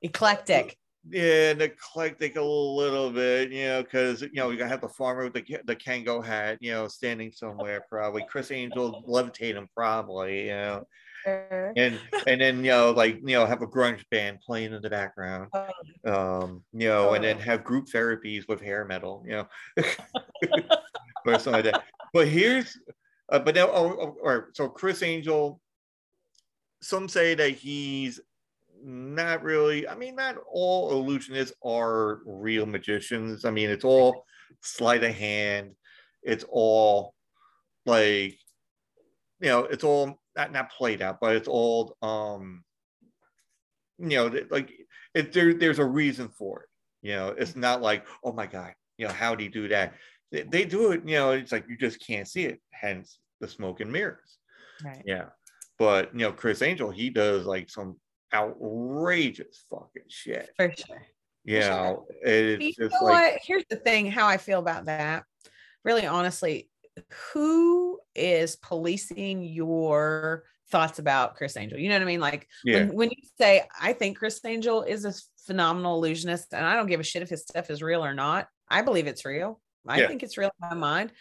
eclectic yeah, and eclectic a little bit, you know, because you know you gotta have the farmer with the the Kango hat, you know, standing somewhere probably. Criss Angel levitating probably, you know, and and then you know like you know have a grunge band playing in the background, Oh, um, you know, and then Oh. have group therapies with hair metal, you know, or something like that. But here's, uh, but now, oh, oh, all right, so Criss Angel, some say that he's not really, I mean, not all illusionists are real magicians. I mean, it's all sleight of hand, it's all like, you know, it's all not, not played out, but it's all, um, you know, like it, there, there's a reason for it. You know, it's not like, oh my God, you know, how do you do that? They, they do it, you know, it's like you just can't see it, hence the smoke and mirrors. Right. Yeah. But, you know, Criss Angel, he does like some outrageous fucking shit. For sure. You sure. know, it's you just know like, what? Here's the thing how I feel about that. Really, honestly, who is policing your thoughts about Criss Angel? You know what I mean? Like yeah, when, when you say, I think Criss Angel is a phenomenal illusionist, and I don't give a shit if his stuff is real or not. I believe it's real. I Yeah. think it's real in my mind.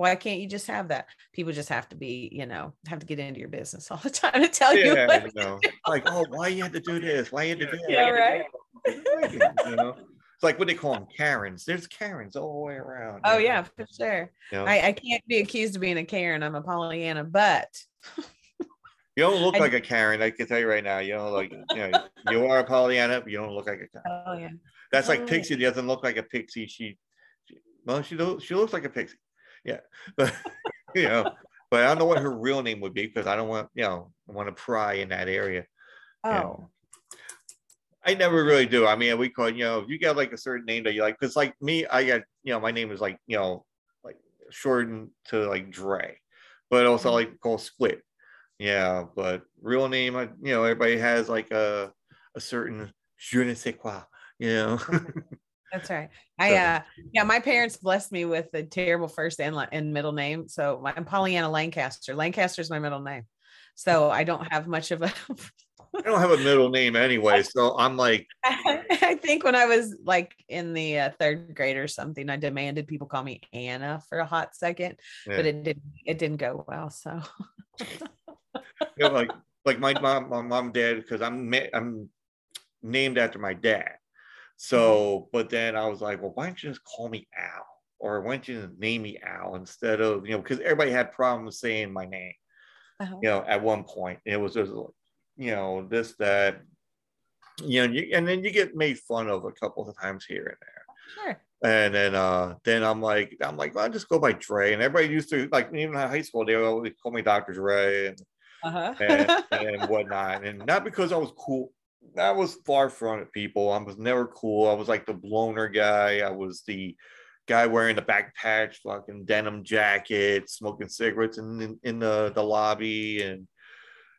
Why can't you just have that? People just have to be, you know, have to get into your business all the time to tell you. yeah, What, you know, like, oh, why you had to do this? Why you had to do that? Yeah, right. You know, it's like what they call them, Karens. There's Karens all the way around. oh you know, yeah, for sure. you know? I, I can't be accused of being a Karen. I'm a Pollyanna, but You don't look I- like a Karen. I can tell you right now. You don't like. You know, you are a Pollyanna, but you don't look like a Karen. oh yeah. That's like Oh. Pixie doesn't look like a pixie. She, she well, she she looks like a pixie. Yeah, but you know, but I don't know what her real name would be because I don't want you know want to pry in that area. Oh, Yeah. I never really do. I mean, we call you know, if you got like a certain name that you like, because like me, I got you know, my name is like you know, like shortened to like Dre, but also Mhm. like called Split. Yeah, but real name, I, you know, everybody has like a a certain je ne sais quoi, you know. that's right. I uh yeah, my parents blessed me with a terrible first and, and middle name. So I'm Pollyanna Lancaster. Lancaster is my middle name. So I don't have much of a I don't have a middle name anyway, so I'm like, I think when I was like in the uh, third grade or something, I demanded people call me Anna for a hot second, yeah. but it didn't it didn't go well. So like like my mom, my mom, dad, because I'm I'm named after my dad. So, but then I was like, well, why don't you just call me Al, or why don't you just name me Al instead of you know, because everybody had problems saying my name. uh-huh. You know, at one point, it was just you know this that. You know, you, and then you get made fun of a couple of times here and there. sure. And then uh then I'm like, I'm like, well, I'll just go by Dre. And everybody used to like even in high school, they would always call me Dr. Dre and Uh-huh. and, and whatnot. And not because I was cool. That was far from it, people. I was never cool. I was like the bloner guy. I was the guy wearing the back patch, fucking denim jacket, smoking cigarettes in in, in the, the lobby and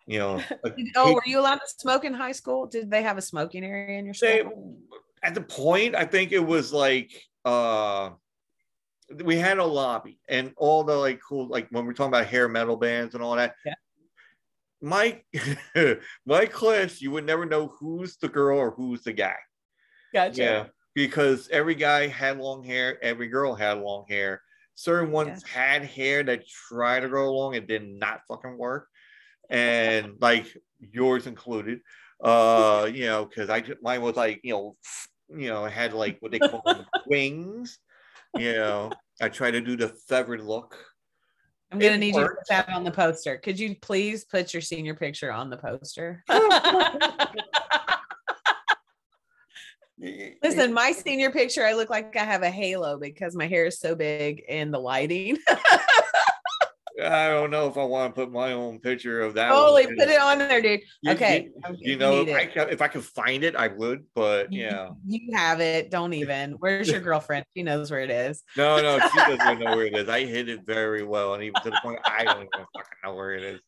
you know oh, were you allowed to smoke in high school? Did they have a smoking area in your they, school? at the point i think it was like uh we had a lobby and all the like cool like when we're talking about hair metal bands and all that Yeah. My my class you would never know who's the girl or who's the guy. Gotcha. yeah because every guy had long hair every girl had long hair. Certain ones had hair that tried to grow long and did not fucking work. And like yours included. Uh you know because i mine was like you know you know had like what they call wings. You know i tried to do the feathered look I'm gonna It need you to worked. put that on the poster. Could you please put your senior picture on the poster? Listen, my senior picture, I look like I have a halo because my hair is so big in the lighting. i don't know if i want to put my own picture of that Holy, put it on there, dude. You- Okay. you, you know I, if I could find it i would but You- yeah You have it. Don't even. Where's your girlfriend? She knows where it is. No, no, she doesn't know where it is. I hid it very well, and even to the point I don't even fucking know where it is.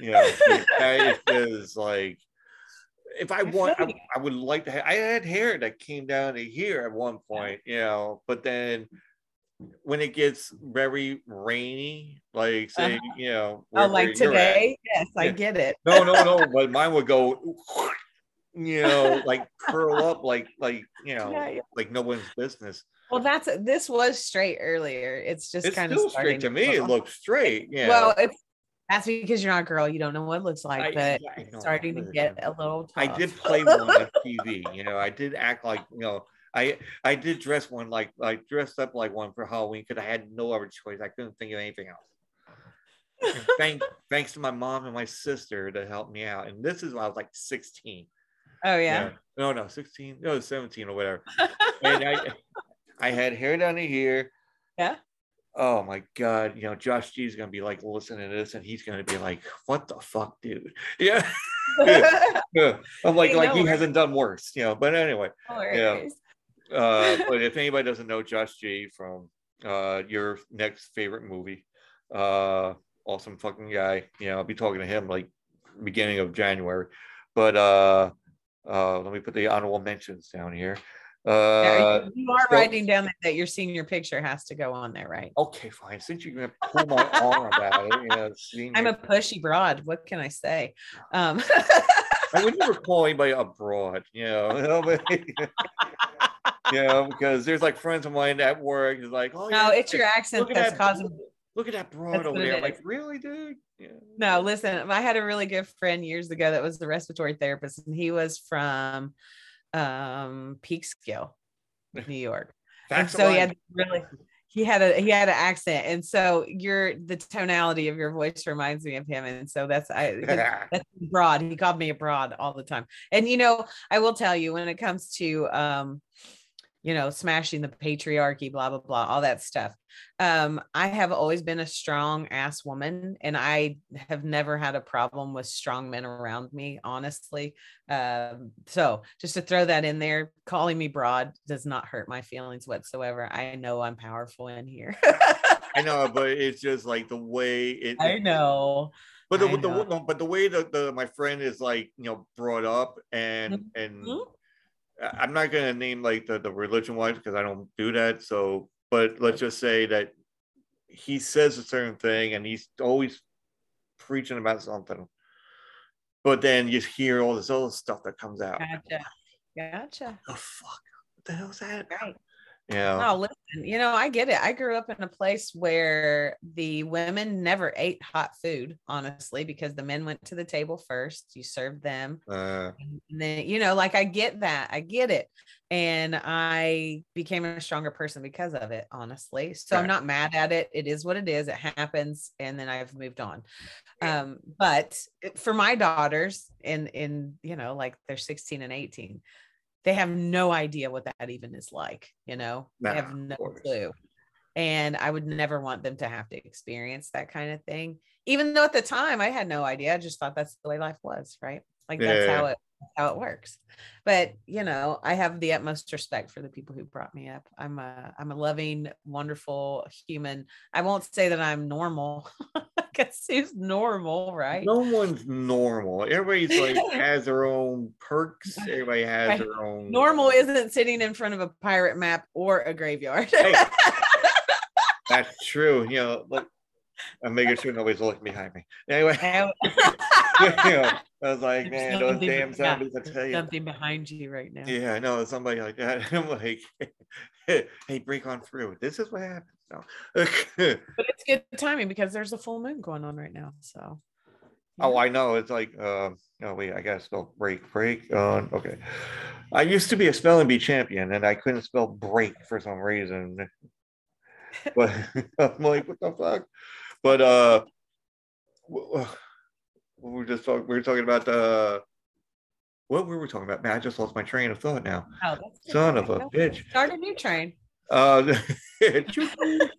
You know, it is like if I I want, I. I would like to. Have, I had hair that came down to here at one point, you know, but then when it gets very rainy, like uh-huh. say, you know, Oh, like today? Yes, I Yeah. get it. No, no, no, but mine would go. you know, like curl up like like you know, Yeah, yeah. like no one's business. Well, that's this was straight earlier. It's just It's kind of straight to me. It looks straight. Yeah. Well, it's that's because you're not a girl. You don't know what it looks like, I- but I it's starting to get a little. I did play one on TV. You know, I did act like you know. I I did dress one like I dressed up like one for Halloween because I had no other choice. I couldn't think of anything else. Thank, thanks to my mom and my sister to help me out. And this is when I was like 16. Oh yeah. No, no, 16, no, 17 or whatever. And I I had hair down to here. Yeah. Oh my god, you know, Josh G is gonna be like listening to this and he's gonna be like, what the fuck, dude? Yeah. yeah. I'm like, Hey, like no he worries. hasn't done worse, you know. But anyway, Hilarious. Uh, but if anybody doesn't know Josh G from uh, your next favorite movie, uh, awesome fucking guy. You know, I'll be talking to him like beginning of January. But uh, uh, let me put the honorable mentions down here. Uh, you are so- writing down that, that your senior picture has to go on there, right? okay, fine. Since you're gonna pull my arm about it, you know, senior- I'm a pushy broad. What can I say? Um, I would never call anybody abroad, you know. you know, you know, because there's like friends of mine at work is like, oh no, yeah, it's your accent that's that- causing. Look at that broad over there. Like, really, dude? Yeah. No, listen, I had a really good friend years ago that was the respiratory therapist, and he was from um Peekskill, New York. and so he had really he had a he had an accent and so your the tonality of your voice reminds me of him and so that's i that's broad he called me a broad all the time and you know i will tell you when it comes to um you know smashing the patriarchy blah blah blah all that stuff. Um i have always been a strong ass woman and i have never had a problem with strong men around me honestly. Um so just to throw that in there calling me broad does not hurt my feelings whatsoever. I know i'm powerful in here. I know, but it's just like the way it. i know. But the, the, but the way that the my friend is like you know brought up and and Mhm. I- I'm not gonna name like the the religion wise because I don't do that. So, but let's just say that he says a certain thing and he's always preaching about something. But then you hear all this other stuff that comes out. gotcha gotcha The fuck? What the hell's that? right Yeah. Oh, listen, you know, I get it. I grew up in a place where the women never ate hot food, honestly, because the men went to the table first. You served them. Uh, And then, you know, like I get that. I get it. And I became a stronger person because of it, honestly. So I'm not mad at it. It is what it is. It happens. And then I've moved on. Um, but for my daughters in in, you know, like they're 16 and 18, they have no idea what that even is like, you know, Nah, they have no clue. And I would never want them to have to experience that kind of thing. Even though at the time I had no idea. I just thought that's the way life was, right? Like that's how it how it works. But you know, I have the utmost respect for the people who brought me up. I'm a I'm a loving, wonderful human. I won't say that I'm normal. Because who's normal, right? no one's normal. Everybody's like has their own perks. Everybody has Right. their own Normal isn't sitting in front of a pirate map or a graveyard. Hey. That's true. You know, look, I'm making sure nobody's looking behind me. Anyway, And- you know, I was like, There's man, those damn zombies, I tell you. something behind you right now. Yeah, I know somebody like that. I'm like, hey, break on through. This is what happens. No. But it's good timing because there's a full moon going on right now. So oh, I know. It's like, um, oh wait, I gotta spell break, break on. Okay, I used to be a spelling bee champion, and I couldn't spell break for some reason. But I'm like, what the fuck? But uh, w- we were just talking. We were talking about the. What were we talking about? Man, I just lost my train of thought now. Oh, that's. Son of a bitch. Start a new train. Uh,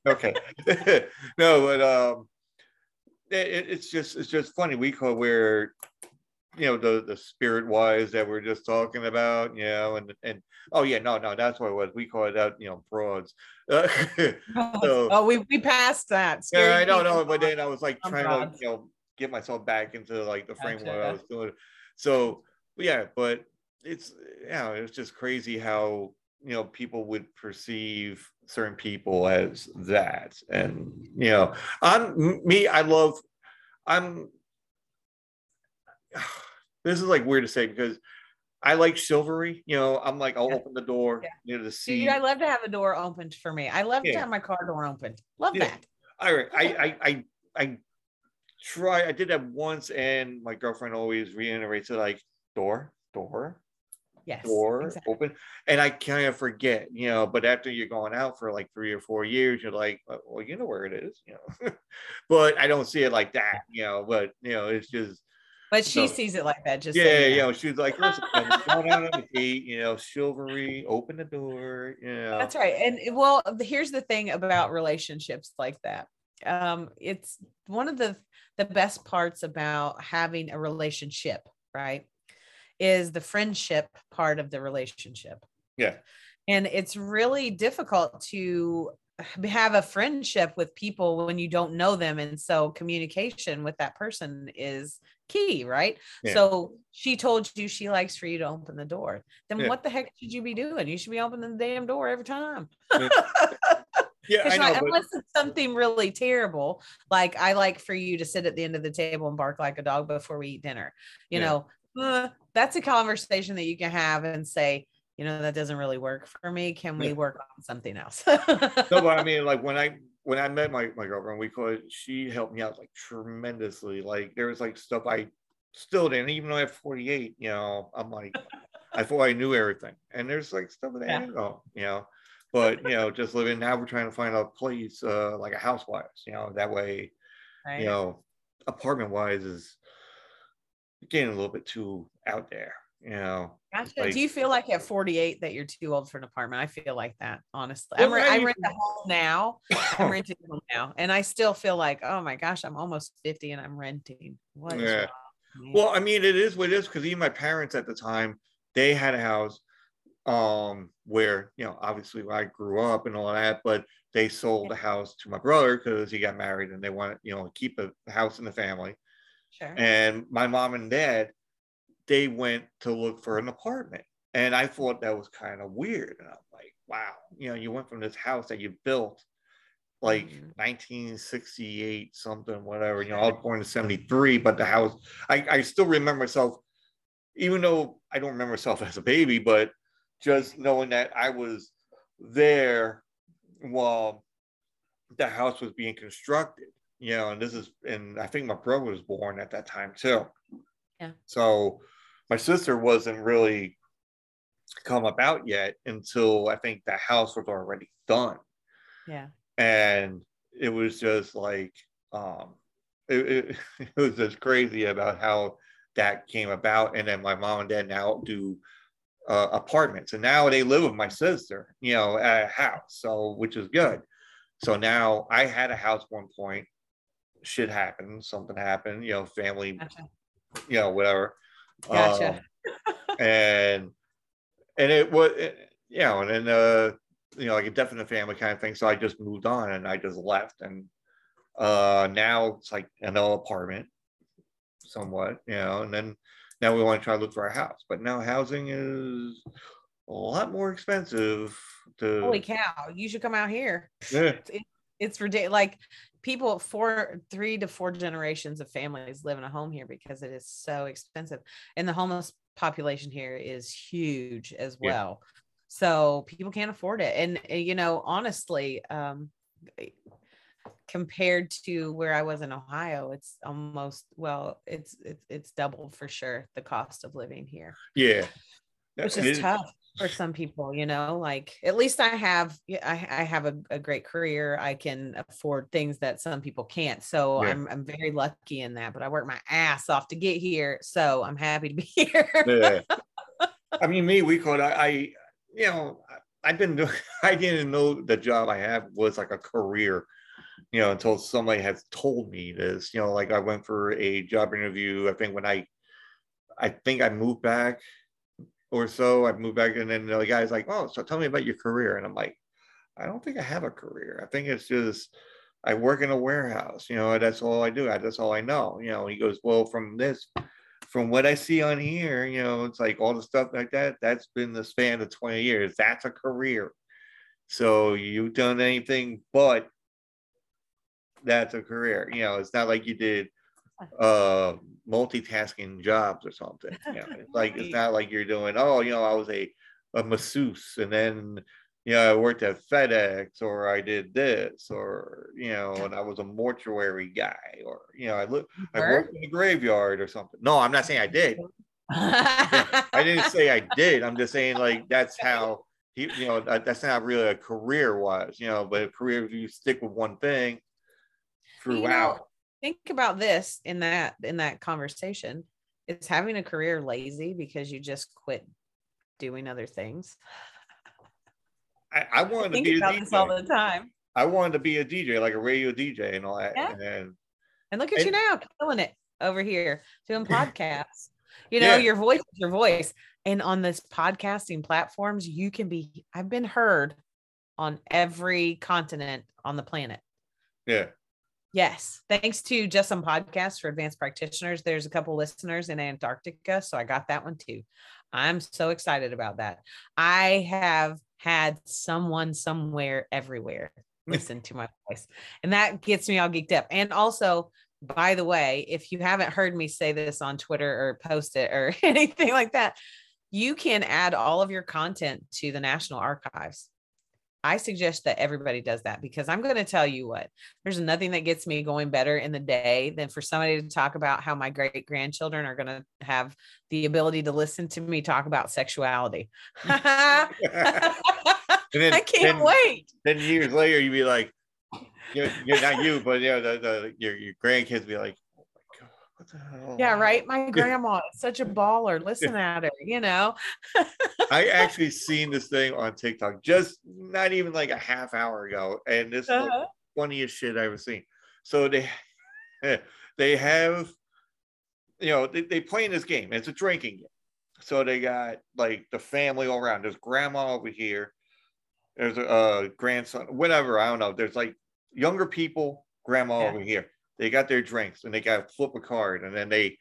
okay. no, but um, it, it- it's just it's just funny. We call where you know the the spirit wise that we're just talking about, you know, and and oh yeah, no, no, that's what it was. We call it out, you know, frauds. Uh, Oh, So- oh, we we passed that. yeah, I don't know, but then I was like trying broad. to you know get myself back into like the framework what I was doing. So yeah, but it's yeah, it's just crazy how you know people would perceive certain people as that, and you know, I'm me. I love. I'm. This is like weird to say because I like chivalry. You know, I'm like, I'll Yeah. open the door Yeah. near the Dude, seat. I love to have a door opened for me. I love Yeah. to have my car door open. Love Yeah. that. I, I, I, I, I try. I did that once, and my girlfriend always reiterates it like door, door, Yes. door, exactly. open, and I kind of forget, you know. But after you're going out for like three or four years, you're like, "Uh, well, you know where it is, you know. but I don't see it like that, you know. But you know, it's just But she No. sees it like that. Just so yeah, you you know. know, she's like, listen, going out on the you know, chivalry, open the door, you know. That's right. And well, here's the thing about relationships like that. Um, it's one of the the best parts about having a relationship, right? Is the friendship part of the relationship. Yeah. And it's really difficult to have a friendship with people when you don't know them. And so communication with that person is key, right? Yeah. So she told you she likes for you to open the door. Then Yeah. what the heck should you be doing? You should be opening the damn door every time. Yeah. Yeah, I know, but unless it's something really terrible, like I like for you to sit at the end of the table and bark like a dog before we eat dinner. You Yeah. know, uh, that's a conversation that you can have and say, you know, that doesn't really work for me. Can we work on something else? no, but I mean, like when I when I met my my girlfriend, we it. She helped me out like tremendously. Like there was like stuff I still didn't, even though I'm 48. You know, I'm like, I thought I knew everything, and there's like stuff that I Yeah. didn't know. You know, but you know, just living now, we're trying to find a place uh like a housewives. You know, that way, right? you know, apartment wise is getting a little bit too out there. You know, Gotcha. like- Do you feel like at 48 that you're too old for an apartment? I feel like that, honestly. Well, I'm I rent a home now. I'm renting a home now, and I still feel like, oh my gosh, I'm almost 50 and I'm renting. What Yeah. wrong? Well, I mean, it is what it is because even my parents at the time, they had a house um where, you know, obviously where I grew up and all that, but they sold the house to my brother because he got married and they wanted, you know, keep a house in the family. Sure. And my mom and dad, they went to look for an apartment. And I thought that was kind of weird. And I'm like, wow, you know, you went from this house that you built like Mhm. 1968 something whatever you know i was born in 73 but the house I, I still remember myself even though i don't remember myself as a baby but just knowing that i was there while the house was being constructed you know and this is and i think my brother was born at that time too. Yeah. so my sister wasn't really come about yet until i think the house was already done. Yeah. and it was just like um it, it, it was just crazy about how that came about. And then my mom and dad now do uh, apartments. And now they live with my sister you know at a house so which is good. So now i had a house one point shit happened something happened you know family Gotcha. you know whatever Gotcha. Um, and and it was it- you know and then uh you know like a definite family kind of thing so i just moved on and i just left and uh now it's like another apartment somewhat you know and then now we want to try to look for a house but now housing is a lot more expensive to Holy cow. You should come out here. yeah It's ridiculous. Like people, four, three to four generations of families live in a home here because it is so expensive. And the homeless population here is huge as Yeah. well. So people can't afford it. And, uh, you know, honestly, um, compared to where I was in Ohio, it's almost well, it's it's it's doubled for sure the cost of living here, yeah is tough for some people. You know, like at least I have I, I have a, a great career. I can afford things that some people can't. So Yeah. I'm I'm very lucky in that. But I work my ass off to get here, so I'm happy to be here. yeah. I mean, me, we could, I, I you know, I- I've been doing, I didn't know the job I have was like a career, you know, until somebody has told me this, you know, like I went for a job interview. I think when I, I think I moved back or so, I moved back and then the guy's like, oh, so tell me about your career. And I'm like, I don't think I have a career. I think it's just, I work in a warehouse, you know, that's all I do. That's all I know. You know, he goes, well, from this from what I see on here, you know, it's like all the stuff like that. That's been the span of 20 years. That's a career. So you've done anything but that's a career. You know, it's not like you did uh multitasking jobs or something. You know, it's like it's not like you're doing, oh, you know, I was a a masseuse and then you know, I worked at FedEx or I did this or you know, and I was a mortuary guy or you know, I look I worked in the graveyard or something. No, I'm not saying I did. I didn't say I did. I'm just saying like that's how he, you know, that's not really a career wise, you know, but a career if you stick with one thing throughout. You know, think about this in that in that conversation. Is having a career lazy because you just quit doing other things? I, I wanted to think be a about this all the time. I wanted to be a DJ, like a radio DJ and all that. Yeah. And And look at you now, killing it over here, doing podcasts. You know, Yeah. your voice is your voice. And on this podcasting platforms, you can be, I've been heard on every continent on the planet. yeah, Yes. Thanks to Just Some Podcasts for advanced practitioners. There's a couple listeners in Antarctica. So I got that one too. I'm so excited about that. I have had someone somewhere everywhere listen to my voice. And that gets me all geeked up. And also, by the way, if you haven't heard me say this on Twitter or post it or anything like that, you can add all of your content to the National Archives. I suggest that everybody does that because I'm going to tell you what, there's nothing that gets me going better in the day than for somebody to talk about how my great grandchildren are going to have the ability to listen to me talk about sexuality. I then- can't then- wait. then years later you'd be like, you're, you're not you, but you know, the, the your, your grandkids be like, oh my god, what the hell? Yeah, right. My grandma is such a baller. Listen at her, you know. I actually seen this thing on TikTok just not even like a half hour ago, and this is the Uh-huh. funniest shit I've ever seen. So they they have you know they, they play in this game. It's a drinking game. So they got like the family all around. There's grandma over here. There's a uh, grandson, whatever. I don't know. There's like younger people, grandma Yeah. over here. They got their drinks and they got to flip a card, and then they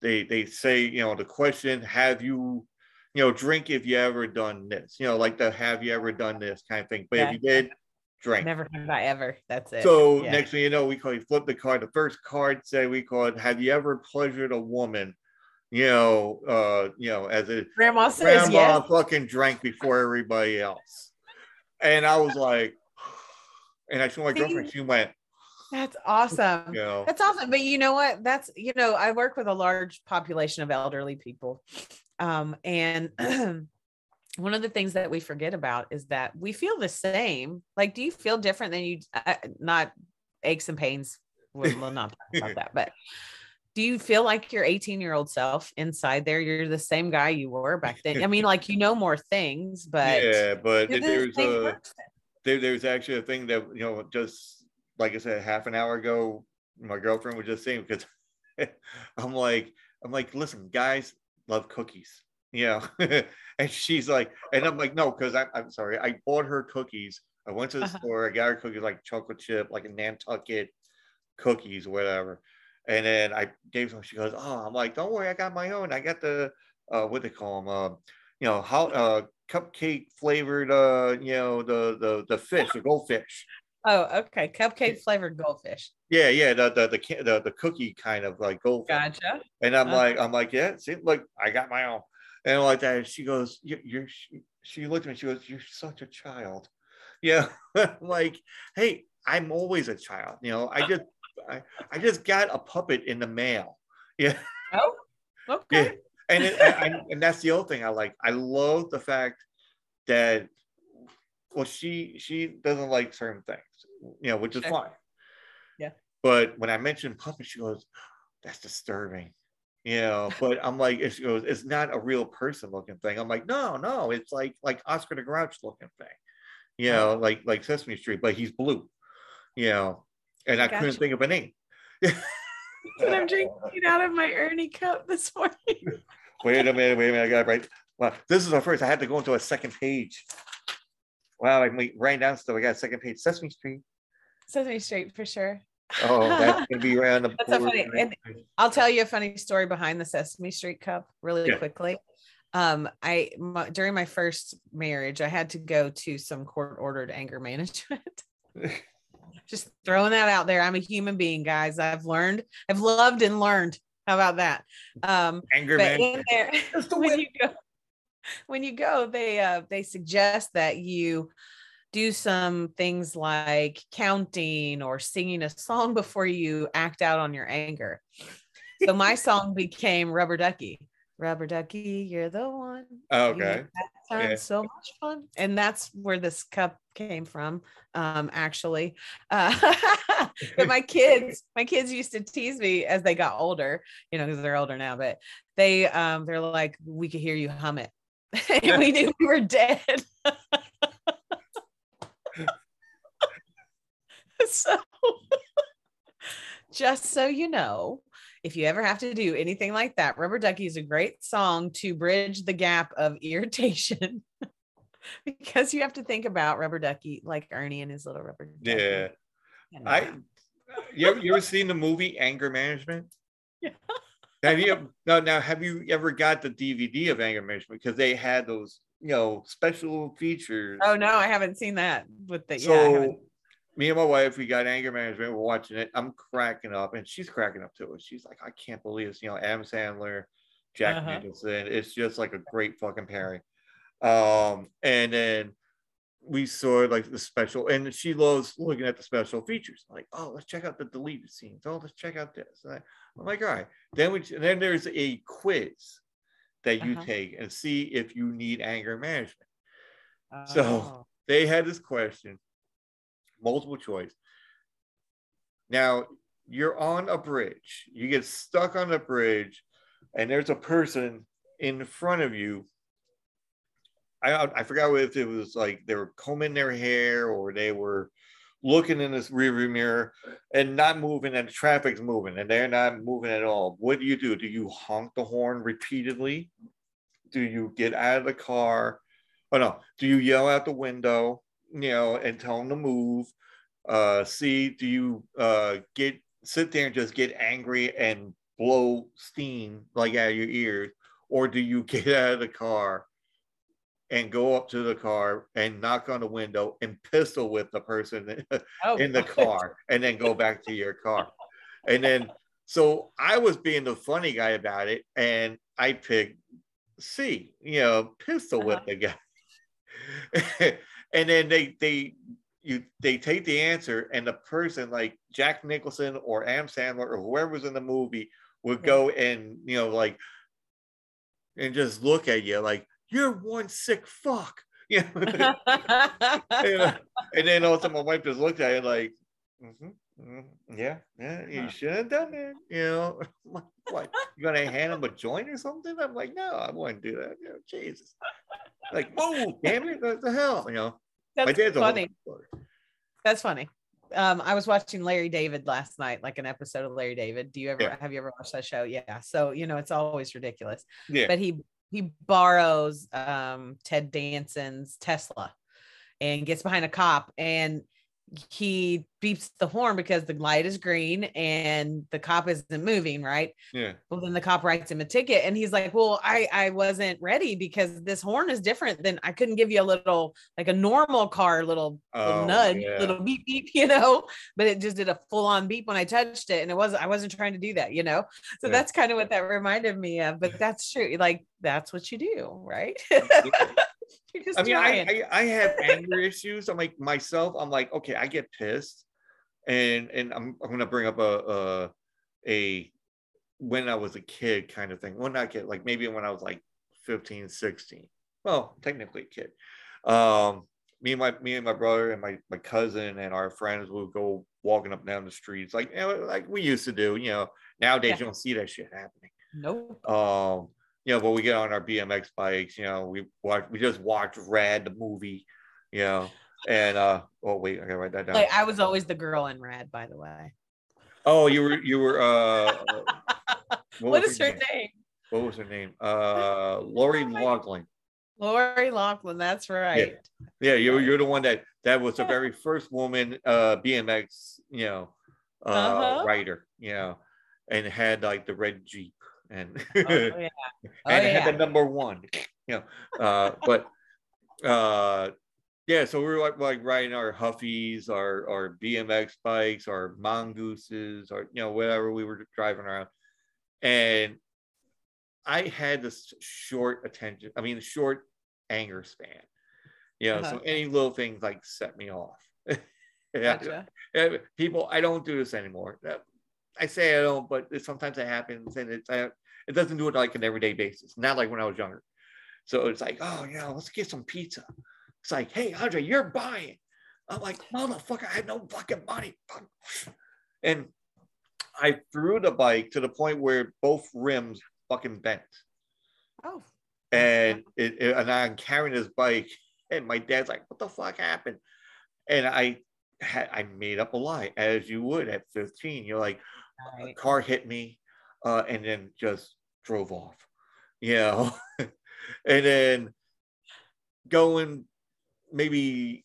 they they say you know the question: Have you you know drink if you ever done this? You know like the Have you ever done this kind of thing. But Yeah. if you did, drink. Never have I ever. That's it. So Yeah. next thing you know, we call you flip the card. The first card say we call it Have you ever pleasured a woman? You know, uh, you know, as a grandma says grandma yes. fucking drank before everybody else. And I was like, and I told my girlfriend, she went, That's awesome. know, That's awesome. But you know what? That's you know, I work with a large population of elderly people. Um, and one of the things that we forget about is that we feel the same. Like, do you feel different than you uh, not aches and pains? We'll, we'll not talk about that, but do you feel like your 18 year old self inside there? You're the same guy you were back then. I mean, like you know more things, but yeah, but the there's a there, there's actually a thing that you know just like I said half an hour ago, my girlfriend was just saying because I'm like I'm like listen, guys love cookies, you know, and she's like, and I'm like no, because I'm I'm sorry, I bought her cookies. I went to the Uh-huh. store, I got her cookies like chocolate chip, like a Nantucket cookies, whatever. And then I gave some. She goes, "Oh, I'm like, don't worry, I got my own. I got the uh, what they call them, uh, you know, how uh, cupcake flavored, uh, you know, the the the fish, the goldfish. Oh, okay. Cupcake flavored goldfish. Yeah, yeah, the the the the, the cookie kind of like goldfish. Gotcha. And I'm Uh-huh. like, I'm like, yeah, see, look, I got my own, and like that. She goes, you, you're. She, she looked at me. She goes, you're such a child. Yeah, like, hey, I'm always a child. You know, I just, I, I just got a puppet in the mail. Yeah. Oh, okay. Yeah, and it, I- and that's the other thing I like. I love the fact that well, she she doesn't like certain things, you know, which is fine. Yeah. But when I mentioned puppet, she goes, "That's disturbing," you know. But I'm like, it- goes, "It's not a real person looking thing." I'm like, "No, no, it's like like Oscar the Grouch looking thing, you know, like like Sesame Street, but he's blue, you know." And I couldn't think of a name. And I'm drinking out of my Ernie cup this morning. Wait a minute, wait a minute. I got it right. Wow, this is our first. I had to go into a second page. Wow, I'm like, writing down stuff. I got a second page. Sesame Street. Sesame Street for sure. Oh, that's gonna be right on the That's so funny. And I'll tell you a funny story behind the Sesame Street cup really Yeah. quickly. Um, I my, during my first marriage, I had to go to some court ordered anger management. Just throwing that out there. I'm a human being, guys. I've learned, I've loved and learned. How about that? Um, Anger but in man. there, That's the when way- you go, when you go, they uh they suggest that you do some things like counting or singing a song before you act out on your anger. So my song became Rubber Ducky. Rubber Ducky, you're the one. You Okay. that sound Yeah. so much fun. And that's where this cup came from, um, actually. Uh, but my kids, my kids used to tease me as they got older, you know, because they're older now, but they um they're like, we could hear you hum it. and we knew we were dead. so just so you know, if you ever have to do anything like that, Rubber Ducky is a great song to bridge the gap of irritation because you have to think about Rubber Ducky like Ernie and his little rubber ducky. Yeah. I you ever, you ever seen the movie Anger Management? Yeah. Have you no now have you ever got the DVD of Anger Management? Because they had those, you know, special features. oh no, I haven't seen that with the yeah. So haven't- me and my wife, we got Anger Management, we're watching it. I'm cracking up, and she's cracking up too. She's like, I can't believe this, you know, Adam Sandler, Jack Uh-huh. Nicholson. It's just like a great fucking pairing. Um, and then we saw like the special, and she loves looking at the special features. Like, oh, let's check out the deleted scenes. Oh, let's check out this. And I, Like, all right. Then we then there's a quiz that you Uh-huh. take and see if you need anger management. so- Oh. They had this question, multiple choice. Now you're on a bridge. You get stuck on a bridge, and there's a person in front of you. I I forgot if it was like they were combing their hair or they were looking in this rearview mirror and not moving, and the traffic's moving, and they're not moving at all. What do you do? Do you honk the horn repeatedly? Do you get out of the car? Oh no! Do you yell out the window? You know, and tell them to move. Uh, C, do you uh get sit there and just get angry and blow steam like out of your ears, or do you get out of the car and go up to the car and knock on the window and pistol whip the person Oh, in the car and then go back to your car. And then, so I was being the funny guy about it, and I picked C, you know, pistol uh-huh. whip the guy. and then they they you they take the answer, and the person like Jack Nicholson or Am Sandler or whoever was in the movie would go and you know like and just look at you like you're one sick fuck. Yeah. you know? And then all of a sudden my wife just looked at it like, "Mhm, mhm, yeah, yeah, you should have done that. You know, like, what? You gonna hand him a joint or something? I'm like, no, I wouldn't do that. You know, Jesus. Like, whoa, damn it, what the hell? You know, my That's dad's whole funny. That's funny. Um, I was watching Larry David last night, like an episode of Larry David. Do you ever Yeah. have you ever watched that show? Yeah. So you know it's always ridiculous. Yeah. But he he borrows um Ted Danson's Tesla and gets behind a cop and he beeps the horn because the light is green and the cop isn't moving, right? yeah. Well, then the cop writes him a ticket and he's like, Well, I, I wasn't ready because this horn is different than I couldn't give you a little like a normal car little, little Oh, nudge, yeah. little beep beep, you know, but it just did a full on beep when I touched it. And it wasn't, I wasn't trying to do that, you know. So Yeah. that's kind of what that reminded me of. But that's true. Like that's what you do, right? You're just I mean, I. I I have anger issues. I'm like myself. I'm like, okay, I get pissed, and and I'm I'm gonna bring up a a, a when I was a kid kind of thing. Well, not kid, like maybe when I was like 15, 16. Well, technically a kid. Um, me and my me and my brother and my my cousin and our friends would go walking up and down the streets like you know, like we used to do. You know, nowadays Yeah. you don't see that shit happening nope. um you know but we get on our bmx bikes you know we watch we just watched rad the movie you know and uh oh wait i gotta write that down Like I was always the girl in rad, by the way. oh you were you were uh what was is her name? what was her name uh lori loughlin Lori Loughlin. That's right. yeah yeah you're, you're the one that that was the very first woman uh bmx you know uh Uh-huh. rider you know and had like the red jeep and Oh, yeah. Oh, and yeah. had the number one, you know. Uh, but uh, Yeah, so we were like, like riding our Huffies, our our BMX bikes, our mongooses, or you know whatever we were driving around, and I had this short attention. I mean, short anger span. You know, so Uh-huh. any little things like set me off. yeah, Gotcha. people, I don't do this anymore. I say I don't, but sometimes it happens, and it's uh, it doesn't do it like an everyday basis. Not like when I was younger. So it's like, oh yeah, let's get some pizza. It's like, hey Andre, you're buying. I'm like, motherfucker, I had no fucking money. And I threw the bike to the point where both rims fucking bent. Oh, And it, it- and I'm carrying this bike, and my dad's like, "What the fuck happened?" And I had I made up a lie, as you would at 15. You're like, a car hit me, uh, and then just drove off. You know, and then going maybe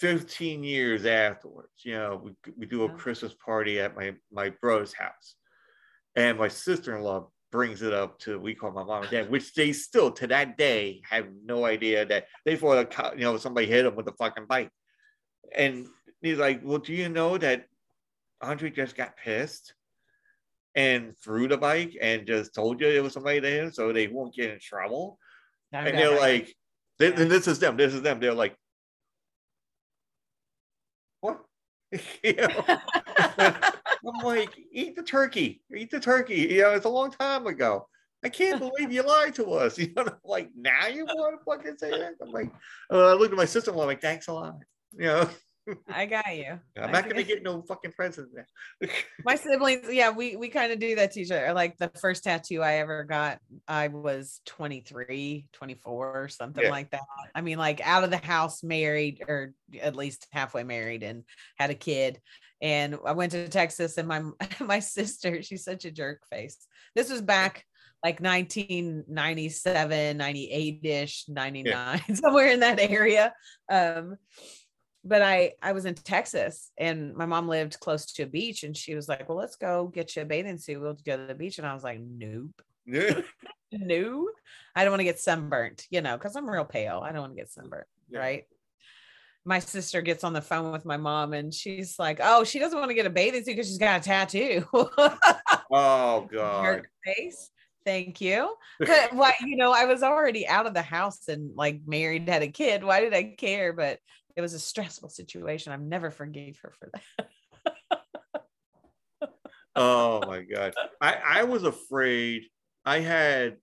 15 years afterwards, you know, we, we do a Christmas party at my my brother's house, and my sister-in-law brings it up to we call my mom and dad, which they still to that day have no idea that they thought you know somebody hit them with a fucking bike, and he's like, "Well, do you know that Andre just got pissed?" And threw the bike and just told you it was somebody to him so they won't get in trouble I've and they're that. like, th- Yeah. and this is them, this is them. They're like, what? you know? I'm like, eat the turkey, eat the turkey. You know, it's a long time ago. I can't believe you lied to us. You know, I'm like, now you want to fucking say that? I'm like, uh, I looked at my sister-in-law, like, thanks a lot. You know, I got you. I'm not gonna get- no fucking presents. my siblings yeah we we kind of do that to each other. Like the first tattoo i ever got i was 23 24 something Yeah. like that. I mean like out of the house married or at least halfway married and had a kid. And i went to texas and my my sister she's such a jerk face. This was back like 1997 98ish 99 somewhere in that area. Um but I I was in Texas and my mom lived close to a beach and she was like, "Well, let's go get you a bathing suit. We'll go to the beach." And I was like, "Nope, Yeah. no, I don't want to get sunburnt, you know, because I'm real pale. I don't want to get sunburnt, Yeah. right?" My sister gets on the phone with my mom and she's like, "Oh, she doesn't want to get a bathing suit because she's got a tattoo." Oh god. Jerk face. Thank you. But why, you know, I was already out of the house and like married, had a kid. Why did I care? But it was a stressful situation. I've never forgave her for that. Oh my god. I I was afraid. I had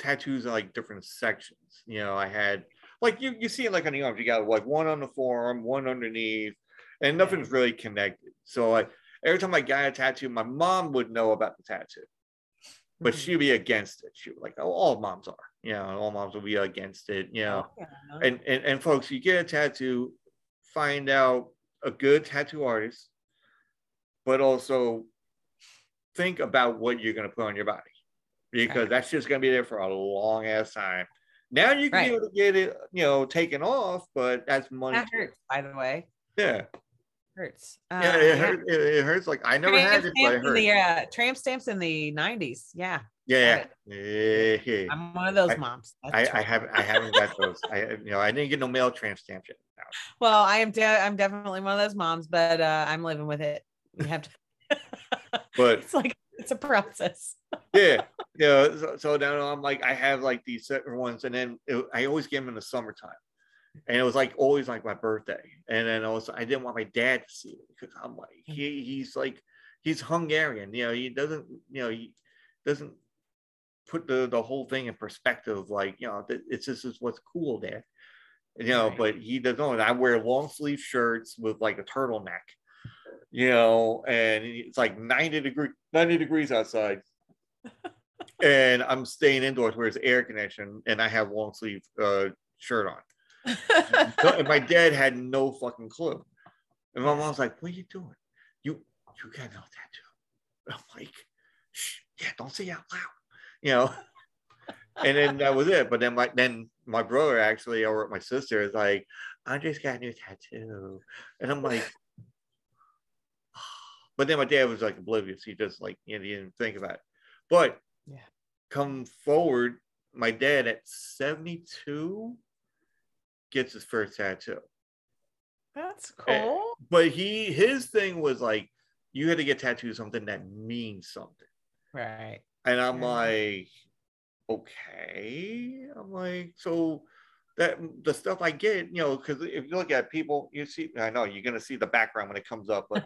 tattoos in like different sections. You know, I had like you you see it like on the arms. You got like one on the forearm, one underneath, and nothing's really connected. So like every time I got a tattoo, my mom would know about the tattoo, but Mhm. she'd be against it. She was like, oh, all moms are. You know, all moms will be against it. You know, yeah. and and and folks, you get a tattoo, find out a good tattoo artist, but also think about what you're gonna put on your body, because Right. that's just gonna be there for a long ass time. Now you can Right. be able to get it, you know, taken off, but that's money. that hurts, by the way. Yeah, Hurts. yeah, Uh, it, yeah. hurt, it, it hurts. Like I never Tramp had it, but it stamps in hurt. the uh, tramp stamps in the 90s. Yeah. yeah, yeah, yeah. I'm one of those I- moms. I, I haven't I haven't got those. I you know I didn't get no mail tramp stamps yet. No. Well, I am de- I'm definitely one of those moms, but uh, I'm living with it. You have to But it's like it's a process. yeah, yeah. So, so now I'm like, I have like these certain ones, and then it, I always get them in the summertime, and it was like always like my birthday, and then also I didn't want my dad to see it because I'm like, he he's like, he's Hungarian, you know, he doesn't, you know, he doesn't put the the whole thing in perspective, like you know, it's just is what's cool there, you know, Right. but he doesn't. And I wear long sleeve shirts with like a turtleneck. You know, and it's like 90 degree 90 degrees outside and I'm staying indoors where it's air conditioned, and I have long sleeve uh, shirt on. No, and my dad had no fucking clue. And my mom's like, "What are you doing? You you got no tattoo?" I'm like, Shh, "Yeah, don't say it out loud," you know. and then that was it. But then my then my brother actually, or my sister, is like, "Andre's got a new tattoo," and I'm like. But then my dad was like oblivious. He just like you know, he didn't think about it. But Yeah. come forward, my dad at 72, gets his first tattoo. That's Eh, cool. But he his thing was like you had to get tattooed something that means something. Right. And I'm like, okay. I'm like, so that the stuff I get, you know, because if you look at people, you see, I know you're gonna see the background when it comes up, but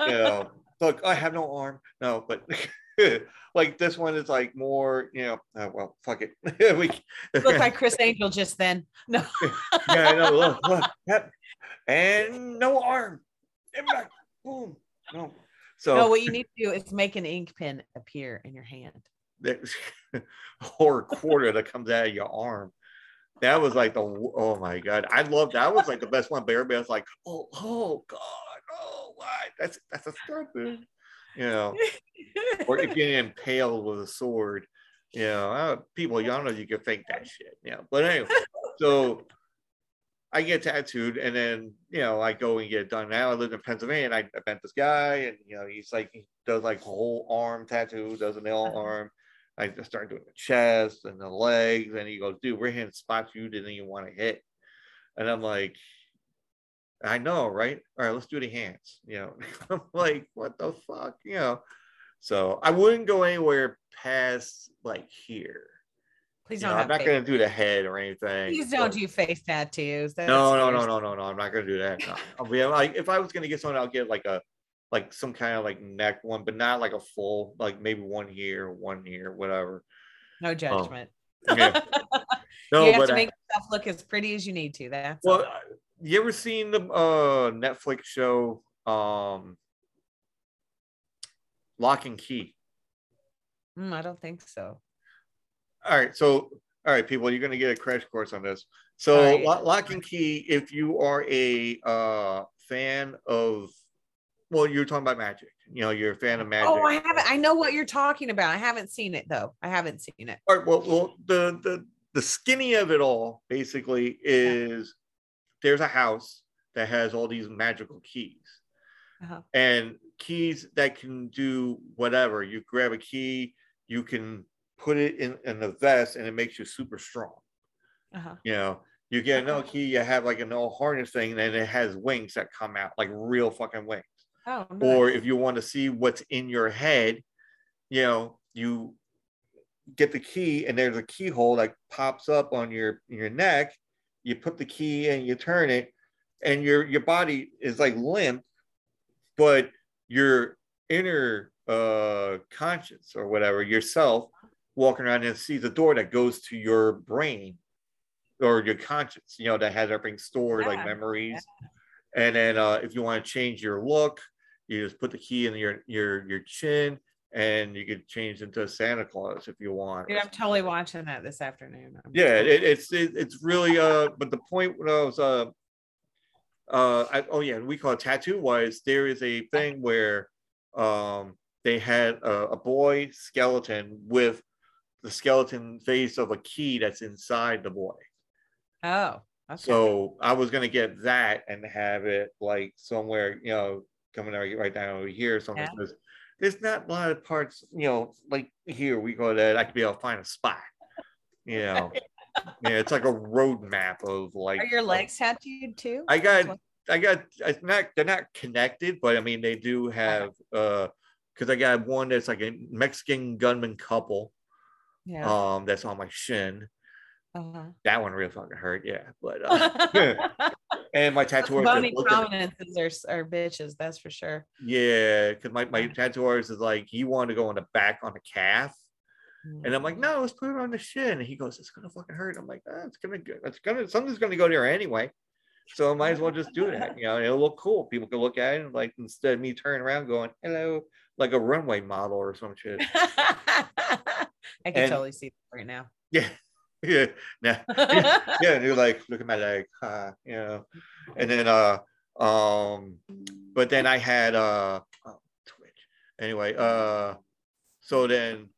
you know, look, I have no arm. No, but like this one is like more, you know, uh, well, fuck it. we, Look like Criss Angel just then. No. yeah, I know. Look, look, yep. and no arm. Boom. No. So No, what you need to do is make an ink pen appear in your hand. or a quarter that comes out of your arm. That was like the oh my god, I love that was like the best one. Bear Bear's like, oh oh god, oh what? That's that's a start, dude. You know, or if you're impaled with a sword, you know, uh, people, y'all know you can fake that shit. Yeah, but anyway, so I get tattooed, and then you know I go and get it done. Now I live in Pennsylvania, and I, I met this guy, and you know he's like he does like whole arm tattoo, does an L Uh-huh. arm. I just started doing the chest and the legs, and he goes, "Dude, we're hitting spots you didn't even want to hit," and I'm like. I know, right? All right, let's do the hands. You know, I'm like, what the fuck? You know, so I wouldn't go anywhere past like here. Please don't know, I'm not face- gonna do the head or anything. Please don't but- do face tattoos. That's no, no, no, no, no, no. I'm not gonna do that. No. I'll be like, if I was gonna get something, I'll get like a like some kind of like neck one, but not like a full, like maybe one here, one here, whatever. No um, judgment. Yeah. No, you have to I- make yourself look as pretty as you need to. That's well, all. You ever seen the uh Netflix show um Lock and Key? Mm, I don't think so. All right, so all right, people, you're gonna get a crash course on this. So All right. Lo- Lock and Key, if you are a uh fan of well, you're talking about magic. You know, you're a fan of magic. Oh, I haven't. I know what you're talking about. I haven't seen it though. I haven't seen it. All right, well, well, the the the skinny of it all basically is there's a house that has all these magical keys, Uh-huh. and keys that can do whatever. You grab a key, you can put it in in the vest, and it makes you super strong. Uh-huh. You know, you get another key, you have like an old harness thing, and it has wings that come out like real fucking wings Oh, or if you want to see what's in your head, you know, you get the key and there's a keyhole that pops up on your your neck. You put the key in, you turn it, and your your body is like limp, but your inner uh conscience or whatever, yourself walking around and sees a door that goes to your brain or your conscience, you know, that has everything stored like Yeah, memories. And then uh, if you want to change your look, you just put the key in your your your chin, and you could change into Santa Claus if you want. Dude, I'm totally watching that this afternoon. I'm yeah, it, it's it, it's really uh. But the point when I was uh uh I, oh yeah, we call it tattoo wise. There is a thing where um they had a, a boy skeleton with the skeleton face of a key that's inside the boy. oh, okay. So I was gonna get that and have it like somewhere, you know, coming out right down over here. Something Yeah. There's not a lot of parts, you know, like here we go that I could be able to find a spot. You know, yeah, it's like a road map of like. Are your legs tattooed too? I got, I got. It's not. They're not connected, but I mean they do have. uh Because I got one that's like a Mexican gunman couple. Yeah. Um, that's on my shin. uh-huh. That one really fucking hurt. Yeah, but. uh And my tattoo Bony prominences are, are bitches, that's for sure. Yeah, because my, my tattoo artist is like, he wanted to go on the back on the calf. And I'm like, no, let's put it on the shin. And he goes, it's gonna fucking hurt. I'm like, ah, it's gonna go, it's gonna something's gonna go there anyway. So I might as well just do that. You know, it'll look cool. People can look at it and like instead of me turning around going, hello, like a runway model or some shit. I can And- totally see that right now. Yeah. Yeah. Yeah, and you're like, look at my leg, uh, you know. And then uh um but then I had uh oh, Twitch. Anyway, uh so then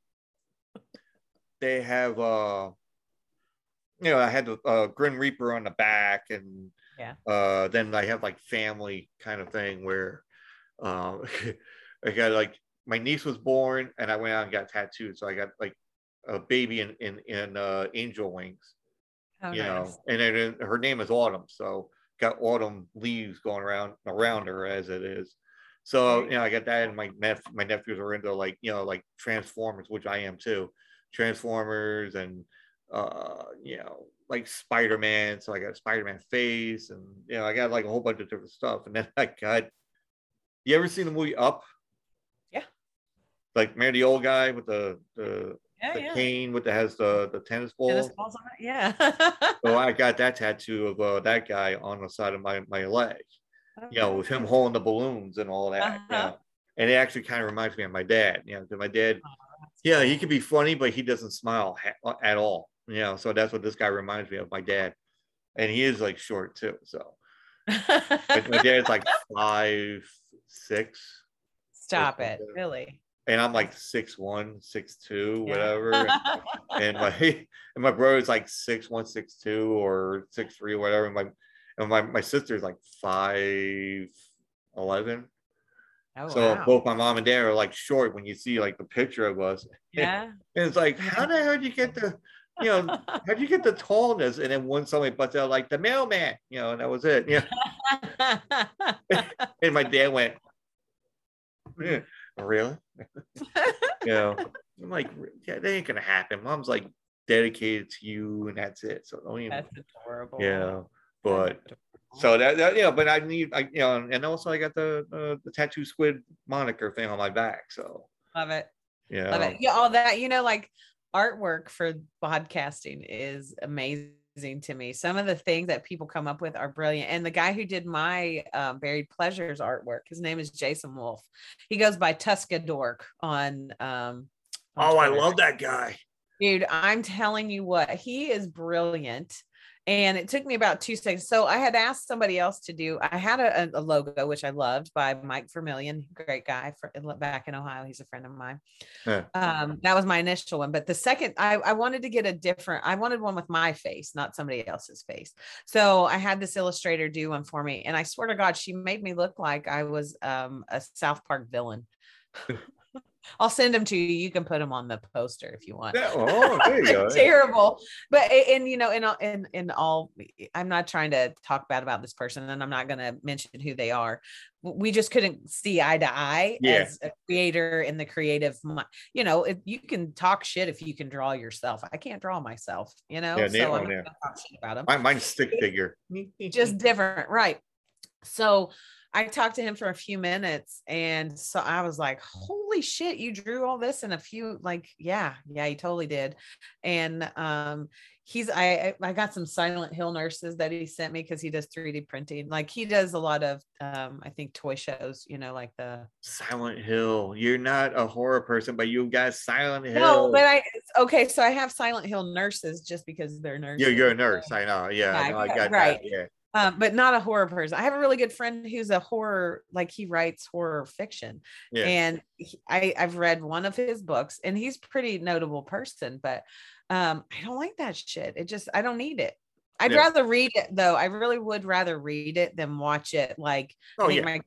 they have uh you know, I had the uh Grim Reaper on the back and Yeah. uh then I have like family kind of thing where um I got like my niece was born and I went out and got tattooed. So I got like a baby in in, in uh angel wings Oh, you know, and then uh, her name is Autumn, so got autumn leaves going around around her as it is. So you know, I got that, and my nep- my nephews are into like you know like Transformers, which I am too, Transformers and uh you know like Spider Man. So I got Spider Man face, and you know I got like a whole bunch of different stuff, and then I got. You ever seen the movie Up? Yeah. Like remember the old guy with the the, Yeah, the yeah. cane with the has the the tennis ball. Tennis balls on it. Yeah. So I got that tattoo of uh, that guy on the side of my, my leg, you know, with him holding the balloons and all that. you Uh-huh. know. And it actually kind of reminds me of my dad, you know, because my dad, yeah, he can be funny, but he doesn't smile ha- at all, you know. So that's what this guy reminds me of, my dad. And he is like short too. So my, dad's like five, six, Stop it. Really. And I'm like six one, six two, Yeah. whatever. And, and my and my brother's like six one, six two, or six three, whatever. And my and my my sister's like five eleven. Oh, so wow. both my mom and dad are like short when you see like the picture of us. yeah. And it's like, how the hell did you get the, you know, how'd you get the tallness? And then when somebody butts out like the mailman, you know, and that was it. Yeah. And my dad went, "Yeah, really? you know, I'm like, yeah, that ain't gonna happen. Mom's like dedicated to you, and that's it. So don't even, That's adorable. yeah. But so that, that yeah, but I need, I you know, and also I got the uh, the tattoo squid moniker thing on my back. So love it. yeah, Love it. Yeah, all that, you know, like artwork for podcasting is amazing to me. Some of the things that people come up with are brilliant. And the guy who did my um, Buried Pleasures artwork, his name is Jason Wolf. He goes by Tuska Dork on. Um, on Oh, I love that guy. Dude, I'm telling you what, he is brilliant. And it took me about two seconds. So I had asked somebody else to do, I had a, a logo, which I loved by Mike Vermillion, great guy for, back in Ohio. He's a friend of mine. Yeah. Um, that was my initial one. But the second, I, I wanted to get a different, I wanted one with my face, not somebody else's face. So I had this illustrator do one for me. And I swear to God, she made me look like I was um, a South Park villain. I'll send them to you. You can put them on the poster if you want. Yeah, oh, oh there you go. terrible but and you know in all in in all i'm not trying to talk bad about this person and i'm not going to mention who they are we just couldn't see eye to eye Yeah. as a creator in the creative you know if you can talk shit if you can draw yourself i can't draw myself you know Yeah, so i'm yeah. talk shit about them Mine, mine's stick figure. just different right so i talked to him for a few minutes and so i was like holy shit you drew all this in a few like yeah yeah he totally did and um he's i i got some silent hill nurses that he sent me because he does 3d printing like he does a lot of um i think toy shows you know like the Silent Hill. You're not a horror person, but you got Silent Hill. no but i okay so i have silent hill nurses just because they're nurses Yeah, you're a nurse. I know. Yeah, know. I got right. that. Yeah. Um, but not a horror person. I have a really good friend who's a horror, like he writes horror fiction, Yeah. and he, I I've read one of his books, and he's pretty notable person. But um, I don't like that shit. It just I don't need it. I'd Yeah. rather read it though. I really would rather read it than watch it. Like Oh yeah. my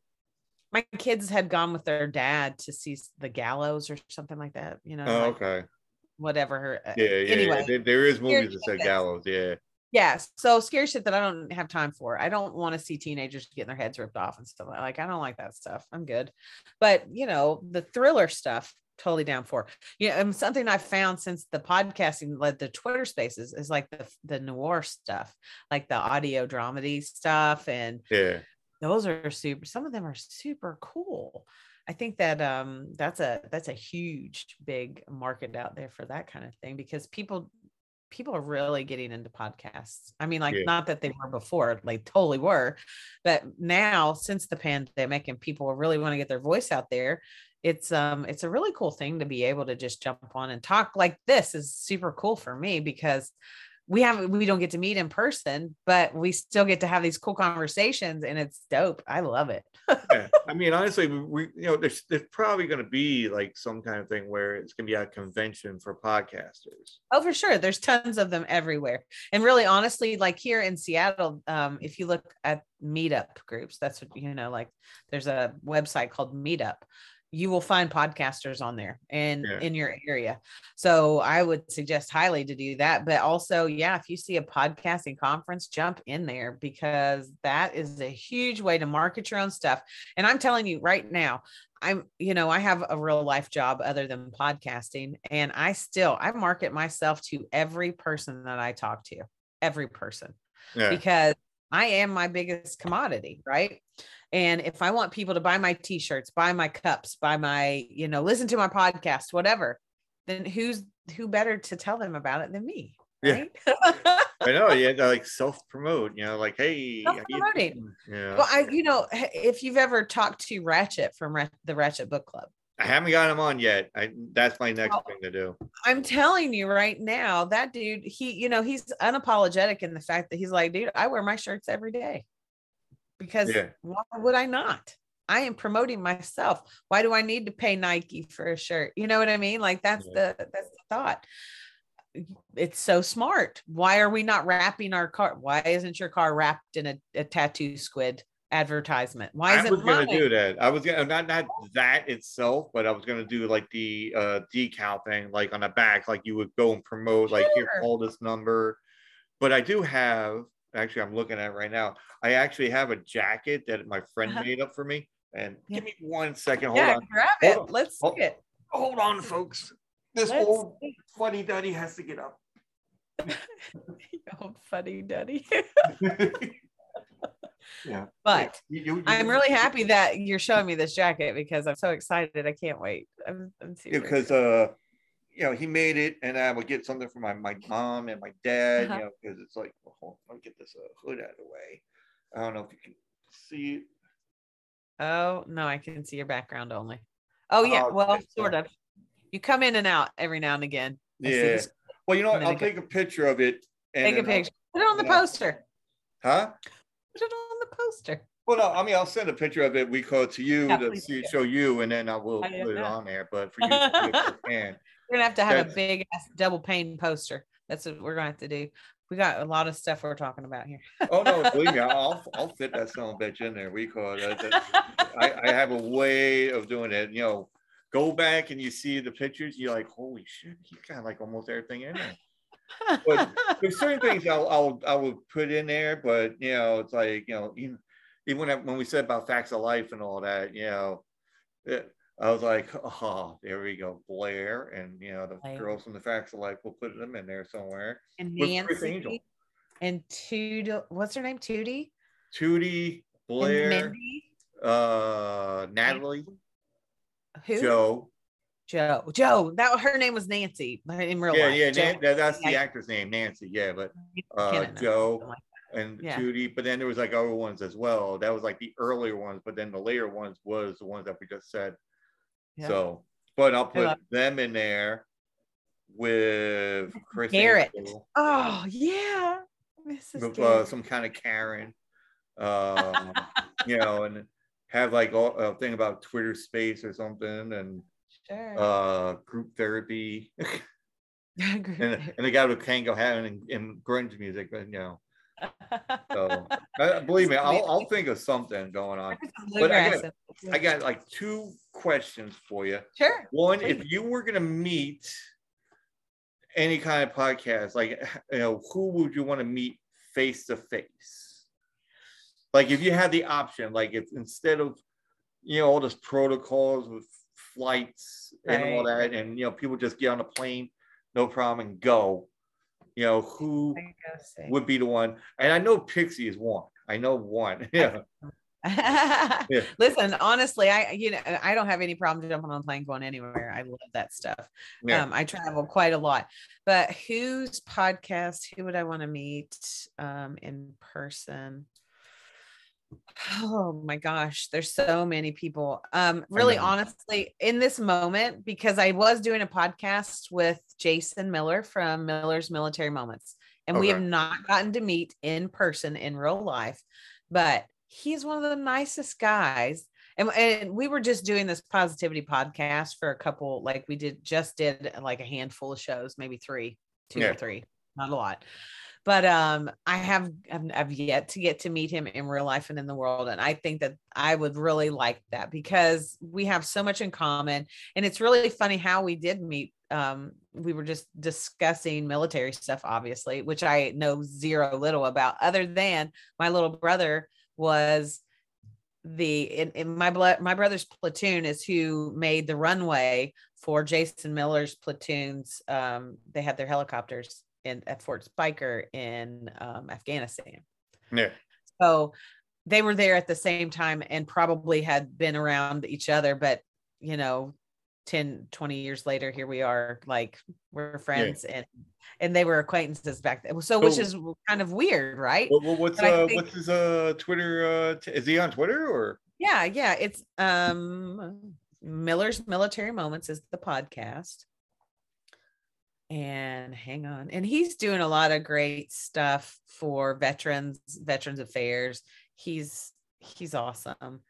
my kids had gone with their dad to see the gallows or something like that. You know, Oh, like okay. whatever. Uh, Yeah, yeah. anyway, yeah. There, is movies that say gallows. Yeah. Yes. So scary shit that I don't have time for. I don't want to see teenagers getting their heads ripped off and stuff. Like I don't like that stuff. I'm good. But you know, the thriller stuff, totally down for. Yeah, and something I've found since the podcasting led the Twitter spaces is like the the noir stuff, like the audio dramedy stuff. And Yeah. those are super some of them are super cool. I think that um that's a that's a huge big market out there for that kind of thing because people people are really getting into podcasts. I mean, like Yeah. not that they were before, like totally were, but now since the pandemic and people really want to get their voice out there, it's um it's a really cool thing to be able to just jump on and talk like this is super cool for me because we have we don't get to meet in person, but we still get to have these cool conversations and it's dope. I love it. yeah. I mean, honestly, we, we you know, there's there's probably going to be like some kind of thing where it's going to be a convention for podcasters. Oh, for sure. There's tons of them everywhere. And really, honestly, like here in Seattle, um, if you look at meetup groups, that's what you know, like there's a website called Meetup. You will find podcasters on there and Yeah. in your area. So I would suggest highly to do that. But also, yeah, if you see a podcasting conference, jump in there because that is a huge way to market your own stuff. And I'm telling you right now, I'm, you know, I have a real life job other than podcasting, and I still I market myself to every person that I talk to, every person Yeah. because I am my biggest commodity, right? And if I want people to buy my t-shirts, buy my cups, buy my, you know, listen to my podcast, whatever, then who's who better to tell them about it than me? Yeah. Right. I know. You had to like self promote, you know, like, hey, Self-promoting. doing? Yeah. well, I, you know, if you've ever talked to Ratchet from the Ratchet Book Club, I haven't got him on yet. I that's my next Well, thing to do. I'm telling you right now, that dude, he, you know, he's unapologetic in the fact that he's like, dude, I wear my shirts every day because Yeah. why would I not? I am promoting myself. Why do I need to pay Nike for a shirt? You know what I mean? Like that's Yeah. the that's the thought. It's so smart. Why are we not wrapping our car? Why isn't your car wrapped in a, a tattoo squid advertisement? Why I isn't was gonna do that. I was gonna not not that itself, but I was gonna do like the uh decal thing, like on the back, like you would go and promote, like here, Sure. call this number. But I do have actually I'm looking at it right now. I actually have a jacket that my friend Uh-huh. made up for me. And Yeah. give me one second. Hold yeah, on. grab it. Let's Hold- see it. Hold on, folks. This Let's old see. fuddy duddy has to get up. Old funny duddy. yeah. but You- you- you- I'm really happy that you're showing me this jacket because I'm so excited. I can't wait. I'm, I'm super because uh you know he made it and i would get something for my, my mom and my dad Uh-huh. you know because it's like well, let me get this uh, hood out of the way i don't know if you can see it Oh no, I can see your background only. Oh yeah, Oh, well, sort of. You come in and out every now and again. I yeah well you know what i'll take a picture of it and Take a then I'll- picture. Put it on the poster. huh Put it on poster. well no i mean i'll send a picture of it we call it to you Yeah, to see, show you and then i will I put it know. on there but for you to see if you can We're gonna have to have a big ass double pane poster. That's what we're gonna have to do. We got a lot of stuff we're talking about here. oh no believe me i'll i'll fit that son of a bitch in there we call it I, I have a way of doing it you know go back and you see the pictures you're like holy shit he got like almost everything in there But- there's certain things I'll, I'll I will put in there, but you know, it's like you know, even even when, I, when we said about facts of life and all that, you know, it, I was like, oh, there we go, Blair, and you know, the Blair. girls from the facts of life, we'll put them in there somewhere. and with Criss Angel. Nancy and Tootie. What's her name? Tootie. Tootie, Blair, Mindy. uh, Natalie, Who? Joe. Joe. Joe. That her name was Nancy in real Yeah, life. yeah, Joe. Nan- that's the Yeah. actor's name, Nancy. Yeah, but uh, Joe. like and Yeah. Tootie, but then there was like other ones as well. That was like the earlier ones, but then the later ones was the ones that we just said. Yeah. So, but I'll put them in there with Criss Garrett. Angel, Oh yeah, Mrs. with uh, some kind of Karen, um, you know, and have like all- a thing about Twitter Space or something, and sure. uh, group therapy, and, and the guy with Kango having in, in grunge music, but you know. So uh, believe me, I'll, I'll think of something going on. but I Bluegrass I got like two questions for you. sure. One, Please. if you were gonna meet any kind of podcast, like you know, who would you want to meet face to face? Like if you had the option, like if instead of you know all this protocols with flights and all that, and you know people just get on a plane, no problem, and go. You know who I gotta say. would be the one? And I know Pixie is one. I know one. Yeah. Yeah. Listen, honestly, I you know I don't have any problem jumping on a plane going anywhere. I love that stuff. Yeah. Um, I travel quite a lot. But whose podcast? Who would I want to meet um, in person? Oh my gosh, there's so many people. Um, really, honestly, in this moment, because I was doing a podcast with Jason Miller from Miller's Military Moments, and we have not gotten to meet in person in real life, but he's one of the nicest guys. And, and we were just doing this positivity podcast for a couple, like we did just did like a handful of shows, maybe three, two Yeah. or three, not a lot. But um i have I've, yet to get to meet him in real life and in the world and i think that i would really like that because we have so much in common and it's really funny how we did meet um we were just discussing military stuff obviously which i know zero little about other than my little brother was the in, in my blood my brother's platoon is who made the runway for jason miller's platoons um they had their helicopters in at fort spiker in um, afghanistan Yeah. so they were there at the same time and probably had been around each other but you know 10 20 years later here we are like we're friends and and they were acquaintances back then so which is kind of weird right what- what's uh, think- what's his uh Twitter? Uh, t- is he on Twitter or? yeah yeah it's um miller's military moments is the podcast and hang on and he's doing a lot of great stuff for veterans veterans affairs he's he's awesome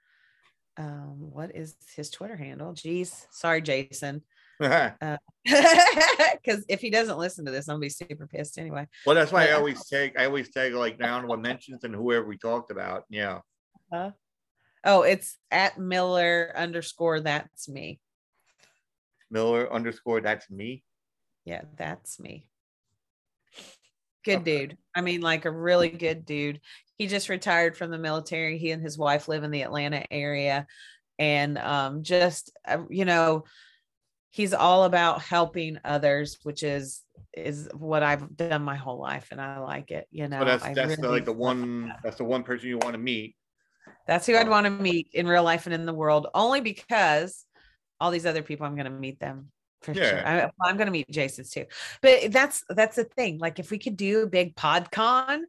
um what is his twitter handle jeez sorry jason uh, because if he doesn't listen to this i'm gonna be super pissed anyway well that's why I uh, always take I always take like down what mentions and whoever we talked about. Yeah. Uh-huh. oh it's at miller underscore that's me Miller underscore. That's me. Yeah, that's me. Good Okay. dude. I mean, like a really good dude. He just retired from the military. He and his wife live in the Atlanta area. And um, just, uh, you know, he's all about helping others, which is is what I've done my whole life, and I like it. You know, So that's I that's the, like the one that. that's the one person you want to meet. That's who I'd Oh. want to meet in real life and in the world, only because all these other people, I'm going to meet them for sure. Yeah. I, I'm going to meet Jason's too. But that's that's the thing. Like, if we could do a big PodCon,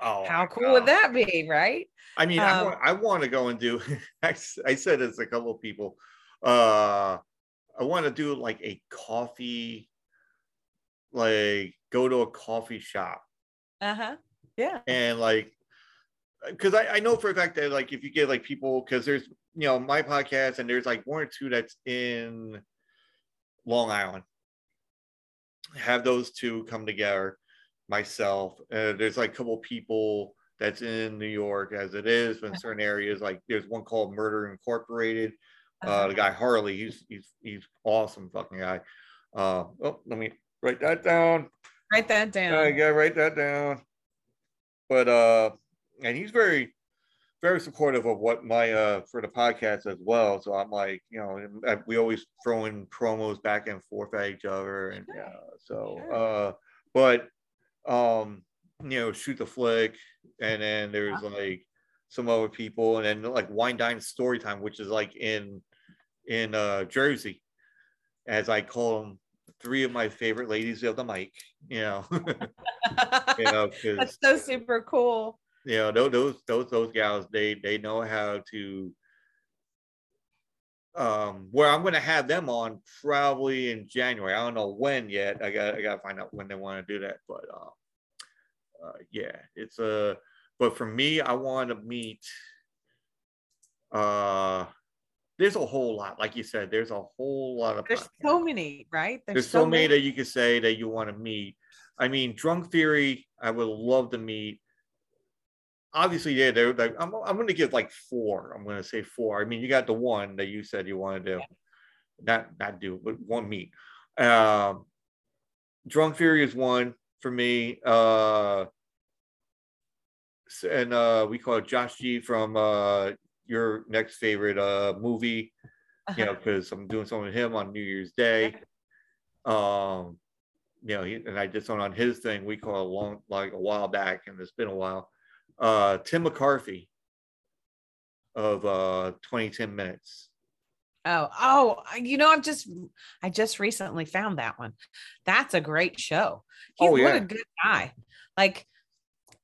Oh, how cool would that be, right? I mean, I, Um, want, I want to go and do. I said this a couple of people. Uh, I want to do like a coffee, like go to a coffee shop Uh huh. Yeah. and like, because I, I know for a fact that like if you get like people, because there's you know my podcast and there's like one or two that's in Long Island. Have those two come together. Myself, uh, there's like a couple people that's in New York as it is, but in certain areas, like there's one called Murder Incorporated. Uh, the guy Harley, he's he's he's awesome fucking guy. Uh, oh, let me write that down. Write that down. I gotta write that down. But uh, and he's very, very supportive of what my uh for the podcast as well. So I'm like, you know, I- we always throw in promos back and forth at each other, and yeah. So Sure. uh, but um, you know, shoot the flick, and then there's like some other people, and then like Wine Dine Story Time, which is like in in uh Jersey, as I call them, three of my favorite ladies of the mic. You know, you know, That's so super cool. You know those those those those gals they they know how to um where i'm going to have them on probably in january i don't know when yet i got i got to find out when they want to do that but uh, uh yeah it's a but for me i want to meet uh there's a whole lot like you said there's a whole lot of There's podcasts so many, right? there's so many that you could say that you want to meet. I mean, Drunk Theory, I would love to meet. Obviously, yeah, they're like, I'm, I'm going to give like four. I'm going to say four. I mean, you got the one that you said you want to do, not not do, but one meet. Um, Drunk Fury is one for me. Uh, and uh, we call it Josh G from uh, your next favorite uh, movie you know, because I'm doing something with him on New Year's Day. Um, you know, he, and I did something on his thing. We call it long, like a while back, and it's been a while. Uh, Tim McCarthy of uh 2010 minutes. Oh, oh, you know, I've just I just recently found that one. That's a great show. He's Oh, what a good guy. Like,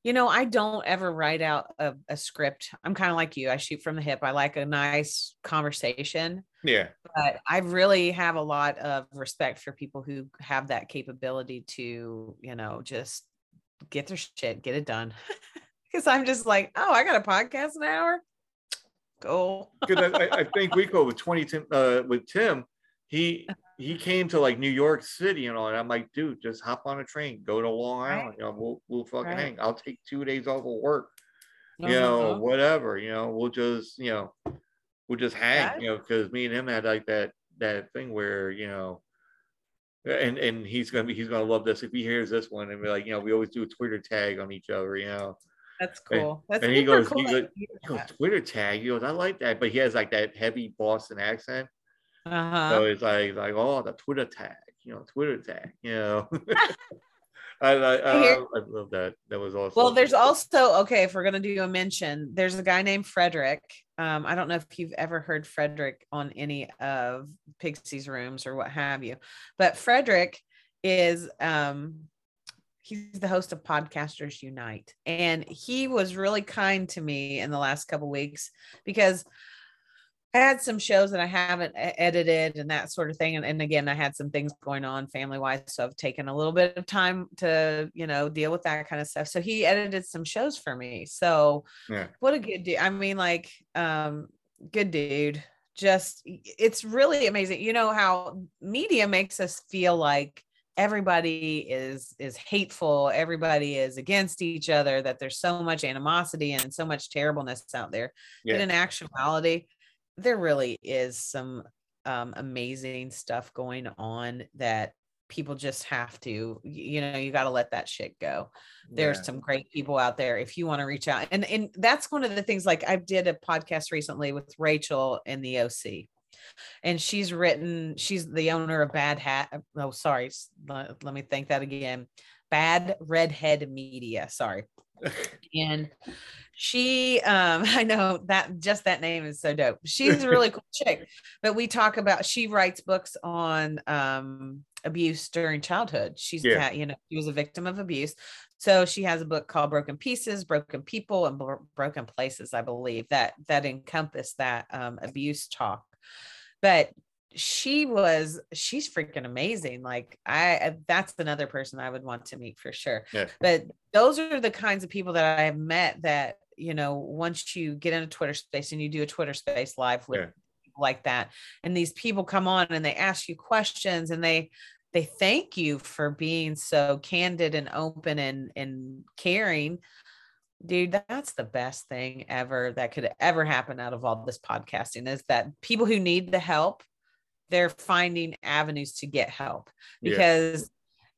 you know, I don't ever write out a, a script. I'm kind of like you. I shoot from the hip. I like a nice conversation, Yeah, but I really have a lot of respect for people who have that capability to, you know, just get their shit, get it done. Because I'm just like, oh, I got a podcast an hour. Cool. because I, I- think we go with 2010 uh, with Tim. He he came to like New York City and all that. I'm like, dude, just hop on a train, go to Long Right. Island. You know, we'll we'll fucking Right. hang. I'll take two days off of work. You know, Uh-huh. whatever. You know, we'll just you know, we'll just hang. You know, because me and him had like that that thing where you know. And and he's gonna be he's gonna love this if he hears this one and be like you know we always do a Twitter tag on each other you know That's cool. That's and he goes- cool he goes- he goes. Twitter tag he goes I like that but he has like that heavy Boston accent Uh-huh. so it's like like oh the Twitter tag, you know, Twitter tag, you know. I, I, I, hear- I love that. That was awesome. Well, there's also okay. If we're gonna do a mention, there's a guy named Frederick. Um, I don't know if you've ever heard Frederick on any of Pixie's rooms or what have you, but Frederick is um, he's the host of Podcasters Unite, and he was really kind to me in the last couple weeks because I had some shows that I haven't edited and that sort of thing. And, and again, I had some things going on family wise. So I've taken a little bit of time to, you know, deal with that kind of stuff. So he edited some shows for me. So Yeah. what a good dude. I mean, like, um, good dude. Just it's really amazing. You know how media makes us feel like everybody is is hateful, everybody is against each other, that there's so much animosity and so much terribleness out there. But in actuality, there really is some um, amazing stuff going on that people just have to you know you got to let that shit go there's Yeah. some great people out there if you want to reach out and and that's one of the things like i did a podcast recently with rachel in the oc and she's written she's the owner of bad hat oh sorry let, let me think that again bad redhead media sorry. And she um i know that just that name is so dope. She's a really cool chick but we talk about she writes books on um abuse during childhood. She's Yeah. you know she was a victim of abuse. So she has a book called broken pieces broken people and Bro- broken places i believe that that encompass that um abuse talk but she was she's freaking amazing like i that's another person i would want to meet for sure Yeah. but those are the kinds of people that i have met that you know once you get in a twitter space and you do a twitter space live with Yeah. like that and these people come on and they ask you questions and they they thank you for being so candid and open and and caring dude that's the best thing ever that could ever happen out of all this podcasting is that people who need the help they're finding avenues to get help Yeah. because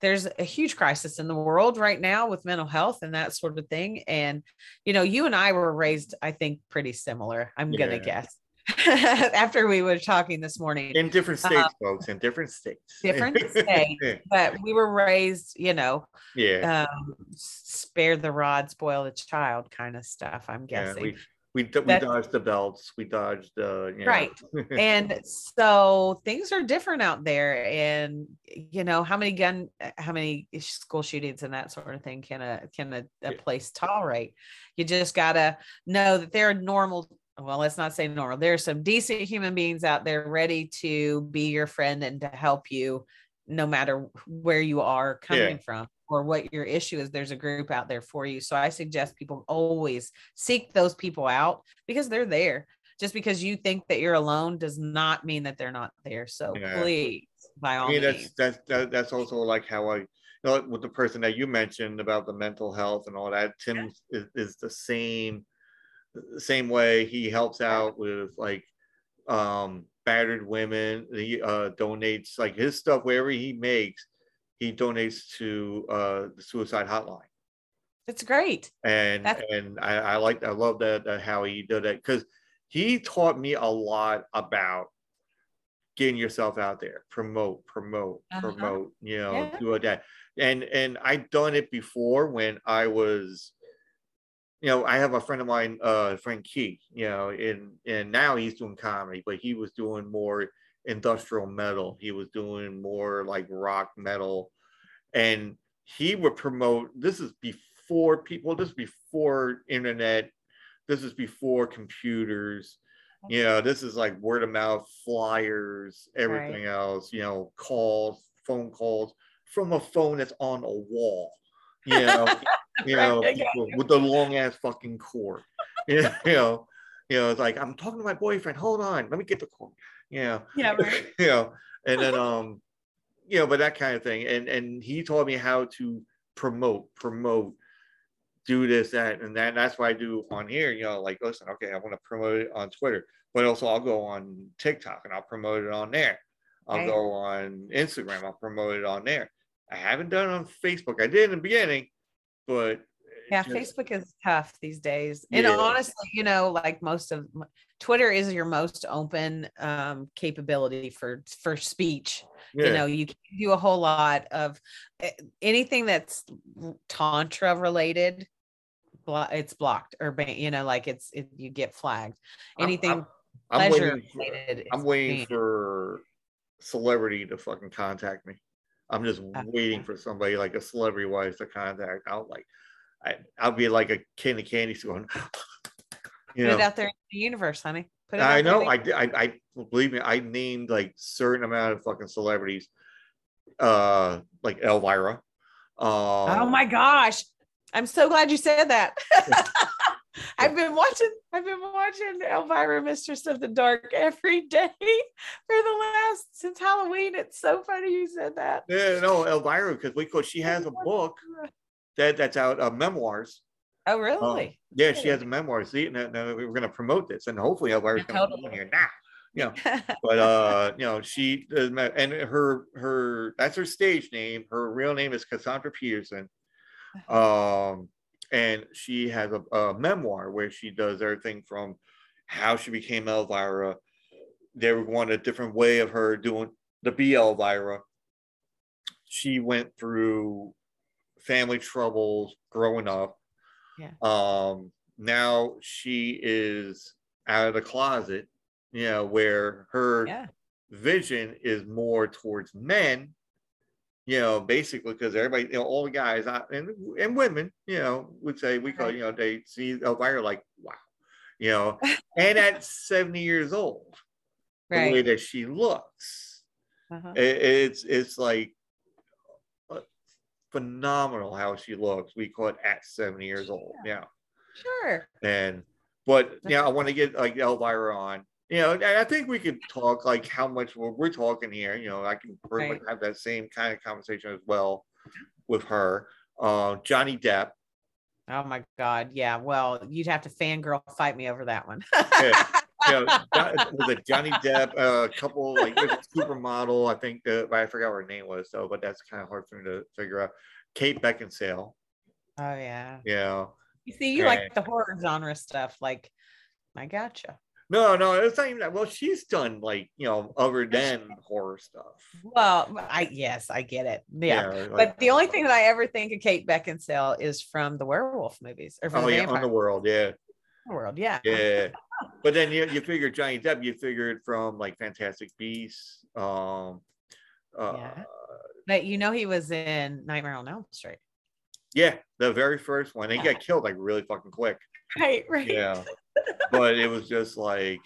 there's a huge crisis in the world right now with mental health and that sort of thing. And you know you and i were raised i think pretty similar i'm gonna guess after we were talking this morning in different Uh, states, folks, in different states. different states. but we were raised you know yeah. um spare the rod spoil the child kind of stuff i'm yeah. guessing We we, we dodged the belts. We dodged the you know. Right. and so things are different out there and you know how many gun how many school shootings and that sort of thing can a can a, a place tolerate you just gotta know that there are normal well let's not say normal. There are some decent human beings out there ready to be your friend and to help you no matter where you are coming from or what your issue is there's a group out there for you. So i suggest people always seek those people out because they're there. Just because you think that you're alone does not mean that they're not there. So Yeah. please by all I mean, that's means. that's that, that's also like how I, you know, with the person that you mentioned about the mental health and all that. Tim is, is the same, the same way. He helps out with like um battered women. He uh donates like his stuff wherever he makes. He donates to uh the suicide hotline, it's great and That's- and I, I like I love that uh, how he did that because he taught me a lot about getting yourself out there promote promote Uh-huh. promote you know Yeah. do that and and i've done it before when i was you know i have a friend of mine uh frank key you know and and now he's doing comedy but he was doing more industrial metal. He was doing more like rock metal. And he would promote this is before people this is before internet this is before computers. You know this is like word of mouth flyers everything else you know calls phone calls from a phone that's on a wall you know you know Right. people with the long ass fucking cord you know you know it's like i'm talking to my boyfriend hold on let me get the cord you know yeah right you know and then um, you know, but that kind of thing. And and he taught me how to promote, promote, do this, that, and that. And that's what I do on here. You know, like listen, okay, I want to promote it on Twitter, but also I'll go on TikTok and I'll promote it on there. I'll Right. go on Instagram, I'll promote it on there. I haven't done on Facebook. I did in the beginning, but Yeah, just- Facebook is tough these days. And Yeah. honestly, you know, like most of Twitter is your most open um capability for for speech. yeah. You know, you can do a whole lot of eh, anything that's tantra related. It's blocked or ban- you know, like it's it, you get flagged. I'm- Anything I'm, I'm pleasure waiting for- related. I'm waiting for celebrity to fucking contact me. I'm just Uh, waiting for somebody like a celebrity wise to contact. I'll like, I, I'll be like a kid of candy store. You Put know, it out there in the universe, honey. Put it I know. I, I, I believe me. I named like certain amount of fucking celebrities, uh, like Elvira. Um, Oh my gosh. I'm so glad you said that. I've been watching, I've been watching Elvira Mistress of the Dark every day for the last since Halloween. It's so funny you said that. Yeah, no, Elvira, because we because she has a book that that's out, uh, memoirs. Oh, Um, really? yeah, she has a memoir. See, uh, we we're going to promote this, and hopefully Elvira's Yeah, going to be totally. in here now. Yeah, but uh, you know, she and her her that's her stage name. Her real name is Cassandra Peterson. Um, and she has a, a memoir where she does everything from how she became Elvira. They were going a different way of her doing the be Elvira. She went through family troubles growing up. Yeah. Um, now she is out of the closet, you know, where her yeah. vision is more towards men, you know, basically because everybody, you know, all the guys uh, and, and women, you know, would say we call, you know, they see Elvira like, wow, you know, and at 70 years old, the way that she looks, Uh-huh. it, it's it's like uh, phenomenal how she looks. We call it at 70 years old. Yeah. Sure. And but yeah, I want to get like Elvira on. You know, and I think we could talk like how much we're, we're talking here. You know, I can Right. have that same kind of conversation as well with her. Uh, Johnny Depp. Oh my God. Yeah. Well, you'd have to fangirl fight me over that one. Yeah. You know, Jo- was Johnny Depp? A couple like a supermodel. I think that but I forgot what her name was though. But that's kind of hard for me to figure out. Kate Beckinsale. Oh yeah. Yeah. You see, you Right. like the horror genre stuff. Like, I gotcha. No, no, it's not even that. Well, she's done like you know other than horror stuff. Well, I yes, I get it. Yeah. like- But the only thing that I ever think of Kate Beckinsale is from the werewolf movies or from Oh the yeah, vampire Underworld, yeah, the world. Yeah. yeah. but then you you figure Johnny Depp, you figured from like Fantastic Beasts, um, uh, Yeah. But you know he was in Nightmare on Elm Street. yeah, the very first one. He got killed like really fucking quick. Right, right. Yeah, but it was just like,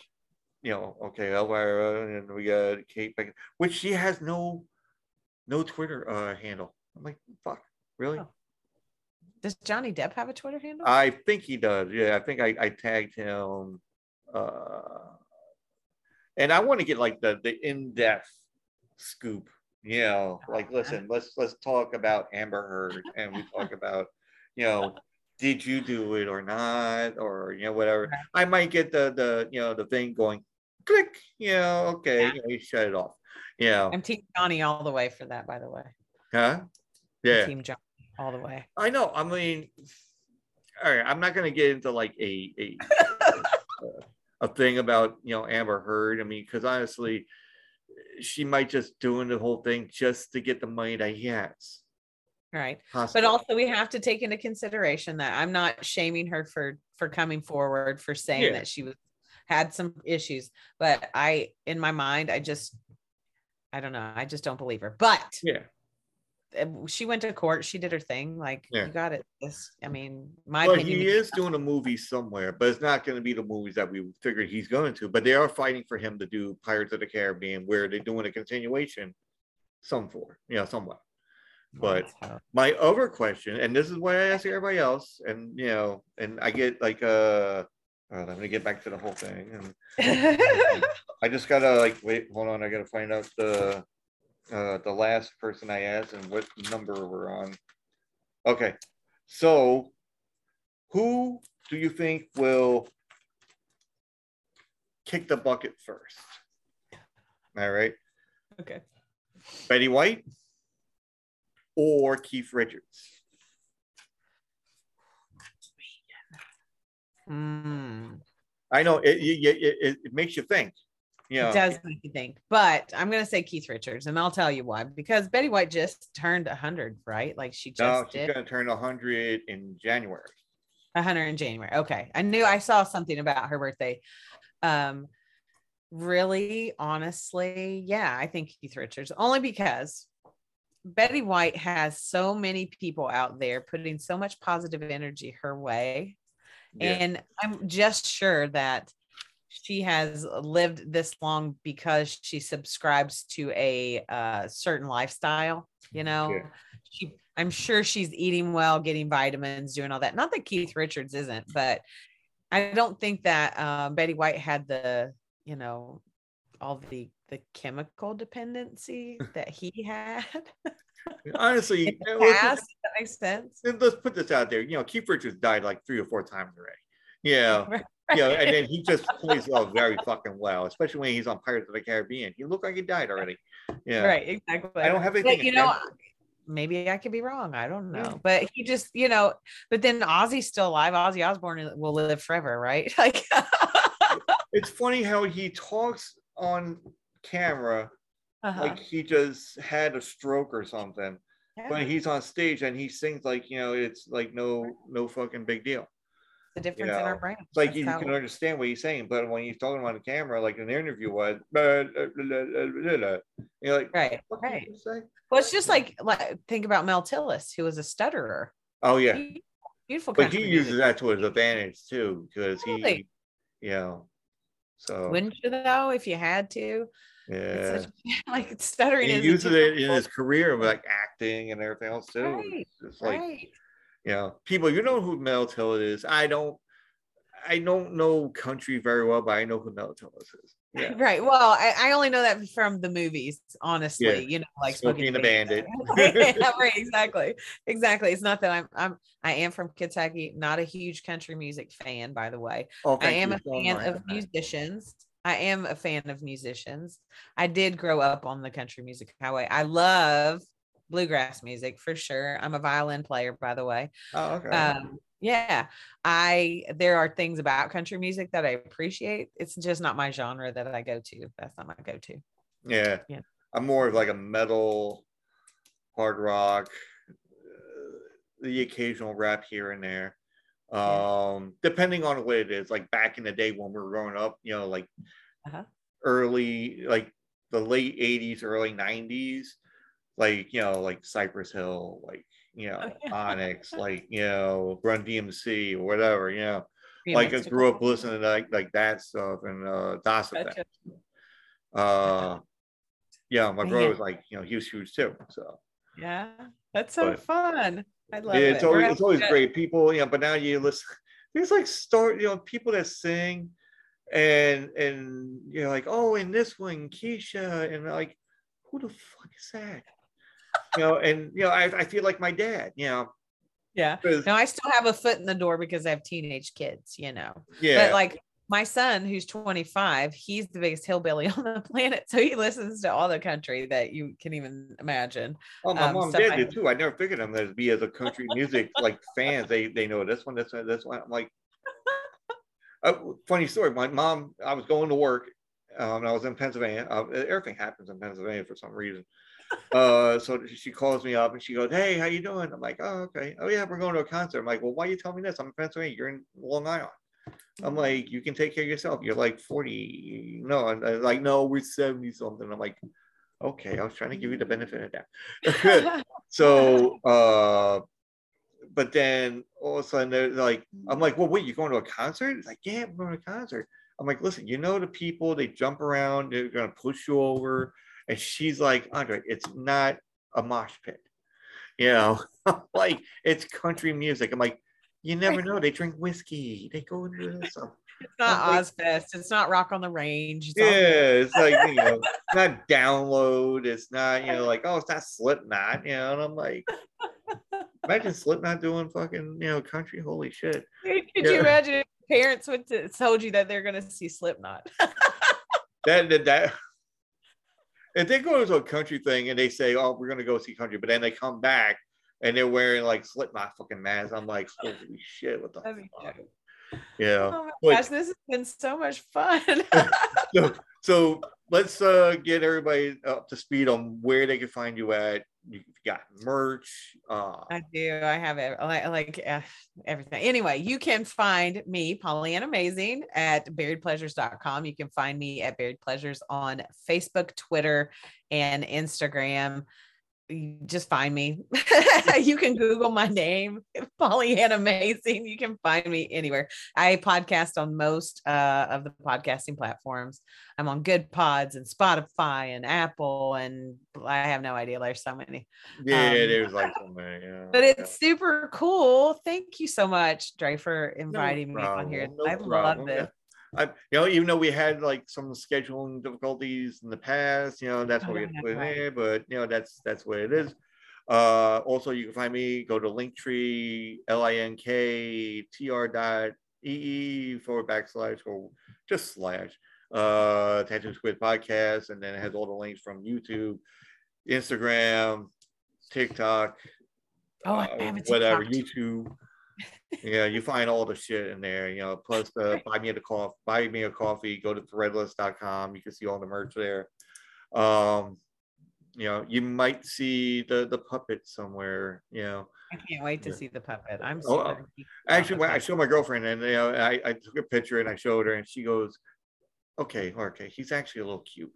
you know, okay, Elvira, and we got Kate Beckinsale, which she has no, no Twitter uh handle. I'm like, fuck, really? Oh. Does Johnny Depp have a Twitter handle? I think he does. Yeah, I think I, I tagged him. Uh, and I want to get like the the in depth scoop. You know, like listen, let's let's talk about Amber Heard, and we talk about, you know, did you do it or not, or you know whatever. I might get the the you know the thing going, click. You know, okay, Yeah. you, know, you shut it off. You know, I'm Team Johnny all the way for that, by the way. huh? I'm Yeah. Team Johnny all the way. I know. I mean, all right. I'm not going to get into like a a a thing about you know Amber Heard. I mean, because honestly, she might just doing the whole thing just to get the money that he has. Right. Possibly. But also we have to take into consideration that I'm not shaming her for for coming forward for saying Yeah. that she was had some issues. But I in my mind, I just I don't know. I just don't believe her. But yeah. uh, she went to court. She did her thing. Like Yeah. you got it. This, I mean, my opinion. he is doing a movie somewhere, but it's not going to be the movies that we figured he's going to. But they are fighting for him to do Pirates of the Caribbean, where they're doing a continuation, some for you know somewhat. But- my other question, and this is what I ask everybody else, and you know, and I get like uh Uh, let me get back to the whole thing. And I just gotta like wait. Hold on. I gotta find out the uh, the last person I asked and what number we're on. Okay, so who do you think will kick the bucket first? All right, okay. Betty White or Keith Richards? Mm. I know it. It, it, it, makes you think. Yeah. It does make you think, but I'm gonna say Keith Richards, and I'll tell you why. Because Betty White just turned 100, right? Like she just No, she's did gonna turn 100 in January. 100 in January. Okay, I knew I saw something about her birthday. Um, really, honestly, yeah, I think Keith Richards only because Betty White has so many people out there putting so much positive energy her way Yeah. and i'm just sure that she has lived this long because she subscribes to a uh, certain lifestyle you know Yeah. she i'm sure she's eating well getting vitamins doing all that not that keith richards isn't but i don't think that uh, betty white had the you know all the the chemical dependency that he had Honestly, it was- that makes sense let- let's put this out there. You know, Keith Richards died like three or four times already. Yeah. Right. Yeah, and then he just plays it off very fucking well, especially when he's on Pirates of the Caribbean. He looked like he died already. Yeah. right exactly I don't have anything but you know maybe i could be wrong i don't know Yeah. but he just you know but then ozzy's still alive ozzy osbourne uh, will live forever right like It's funny how he talks on camera uh-huh. like he just had a stroke or something. Yeah, When he's on stage and he sings like, you know, it's like no no fucking big deal. the difference in our know, brain It's like you how- can understand what he's saying, but when he's talking on the camera, like an interview was, blah, blah, blah, you're like, right right. you well it's just like like think about mel tillis who was a stutterer. Oh yeah, beautiful but he uses music. that to his advantage too, because he, you know, so wouldn't you though if you had to yeah, it's such, like stuttering he is uses it in his career, like acting and everything else too. Right, It's like right you know, people, you know who Mel Tillis is. I don't, I don't know country very well, but I know who Mel Tillis is. Yeah, Right. Well, I, I only know that from the movies, honestly. Yeah. You know, like Smokey and the Bandit. yeah, right, exactly. Exactly. It's not that I'm I'm I am from Kentucky, not a huge country music fan, by the way. Oh, I am a so fan much of musicians. I am a fan of musicians. I did grow up on the country music highway. I love bluegrass music for sure. I'm a violin player, by the way. Oh, okay. Um, yeah, I there are things about country music that I appreciate. It's just not my genre that I go to. That's not my go-to. yeah. yeah. I'm more of like a metal, hard rock, uh, the occasional rap here and there. Yeah. Um, depending on what it is. Like back in the day when we were growing up, you know, like Uh-huh. early, like the late 80s, early 90s, like, you know, like Cypress Hill, like, you know, Onyx, like, you know, Run DMC or whatever, you know. like I grew up listening to like like that stuff and uh Das Gotcha. Uh yeah, my brother was like, you know, he was huge too. So Yeah, that's so But- fun. I love yeah, it. it's We're always it's always great. People, you know, but now you listen, there's like start, you know, people that sing and and you're like, oh, and this one, Keisha, and like, who the fuck is that? You know, and you know, I, I feel like my dad, you know, Yeah. Now I still have a foot in the door because I have teenage kids, you know. yeah, But like my son, who's 25, he's the biggest hillbilly on the planet. So he listens to all the country that you can even imagine. Oh, my um, mom did I- too. I never figured them to be as a country music like fans. They they know this one, this one, this one. I'm like, uh, funny story. My mom, I was going to work. Um, I was in Pennsylvania. Uh, everything happens in Pennsylvania for some reason. Uh, so she calls me up and she goes, "Hey, how you doing?" I'm like, "Oh, okay. Oh yeah, we're going to a concert." I'm like, "Well, why you tell me this? I'm in Pennsylvania. You're in Long Island." I'm like, "You can take care of yourself. You're like 40." No, I'm like, "No, we're 70 something." I'm like, "Okay, I was trying to give you the benefit of that." so uh but then all of a sudden they're like i'm like well wait you're going to a concert it's like yeah we're going to a concert i'm like listen you know the people they jump around they're going to push you over and she's like andre it's not a mosh pit you know like it's country music i'm like you never know. They drink whiskey. They go into stuff. It's not I'm like- Ozzfest. It's not Rock on the Range. It's Yeah, it's like you know, it's not download. It's not you know, like oh, it's not Slipknot. You know, and I'm like, imagine Slipknot doing fucking you know country. Holy shit! Could Yeah. you imagine if parents went to told you that they're going to see Slipknot? That that. that if they go to a country thing and they say, "Oh, we're gonna go see country," but then they come back and they're wearing like Slipknot fucking masks, I'm like, "Holy shit! What the That'd fuck?" Yeah. Oh my But- gosh, this has been so much fun. so, so let's uh, get everybody up to speed on where they can find you at. You got merch. Uh, I do. I have it. Like, uh, everything. Anyway, you can find me, Pollyanna Amazing, at buriedpleasures.com. You can find me at Buried Pleasures on Facebook, Twitter, and Instagram. You just find me. you can Google my name, Pollyanna Amazing. You can find me anywhere. I podcast on most uh, of the podcasting platforms. I'm on Good Pods and Spotify and Apple, and I have no idea. There's so many yeah, Um, there's like so many. Yeah, but it's super cool. Thank you so much, Dre, for inviting me on here. no I love this. I, you know, even though we had like some scheduling difficulties in the past, you know, that's Oh, what we yeah, had to put in right. there, but you know, that's that's what it is. Uh also you can find me, go to Linktree, L-I-N-K-T-R dot E-E forward backslash or just slash uh Tattoo Squid podcast, and then it has all the links from YouTube, Instagram, TikTok, Oh, I uh, have whatever, TikTok YouTube. Yeah, you find all the shit in there, you know, plus the buy me a coffee, buy me a coffee, go to threadless.com. You can see all the merch there. Um, you know, you might see the the puppet somewhere, you know. I can't wait to see the puppet. I'm Oh, super Actually, when I showed my girlfriend and you know, I, I took a picture and I showed her and she goes, Okay, okay, he's actually a little cute.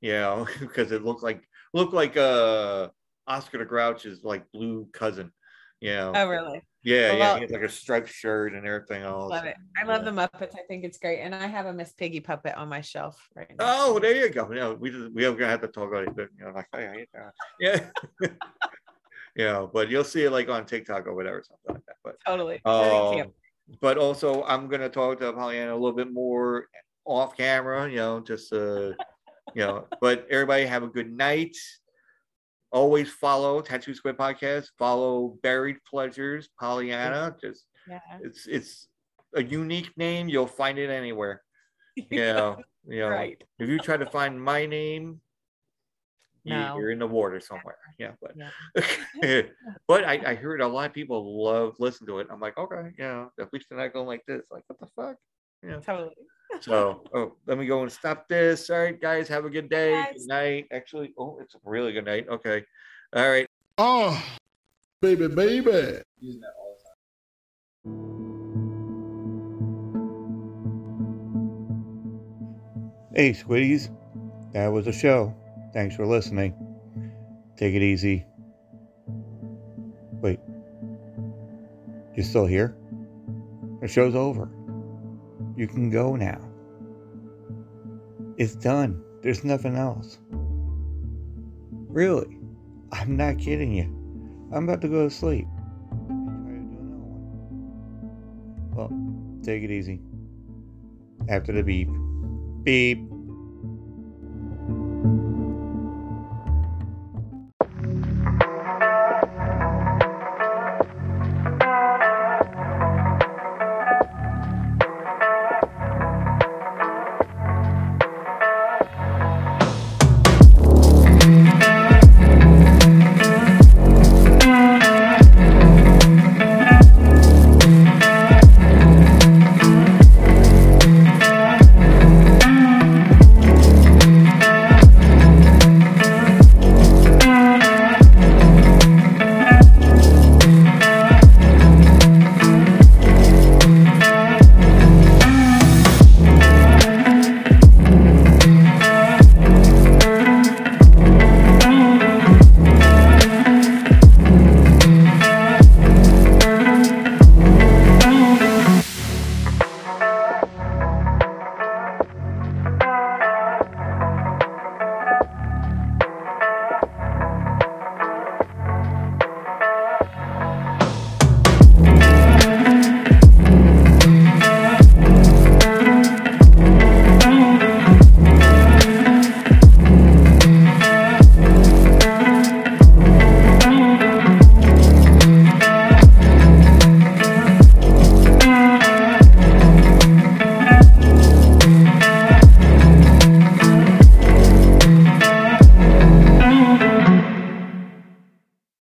You know, because it looked like looked like uh Oscar the Grouch's like blue cousin. You know. Oh, really? Yeah, yeah, he has like a striped shirt and everything else. Love it. I love Yeah. the Muppets. I think it's great. And I have a Miss Piggy puppet on my shelf right now. Oh, there you go. Yeah, we just, we are gonna have to talk about it, but you know, like, hey, yeah, yeah, yeah. But you'll see it like on TikTok or whatever, something like that. But Totally. Um, but also, I'm gonna talk to Pollyanna a little bit more off camera. You know, just uh, you know. But everybody have a good night. Always follow Tattoo Squid Podcast. Follow Buried Pleasures, Pollyanna. Just yeah. it's it's a unique name. You'll find it anywhere. You know, you know. Right. If you try to find my name, you, No. you're in the water somewhere. Yeah, but Yeah. but I, I heard a lot of people love listen to it. I'm like, okay, yeah, at least they're not going like this. Like, what the fuck? Yeah. Totally. So, oh, let me go and stop this. All right, guys, have a good day. Yes. Good night. Actually, oh, it's a really good night. Okay. All right. Oh, baby, baby. Hey, Squiddies. That was a show. Thanks for listening. Take it easy. Wait. You're still here? The show's over. You can go now. It's done. There's nothing else. Really? I'm not kidding you. I'm about to go to sleep. Well, take it easy. After the beep. Beep.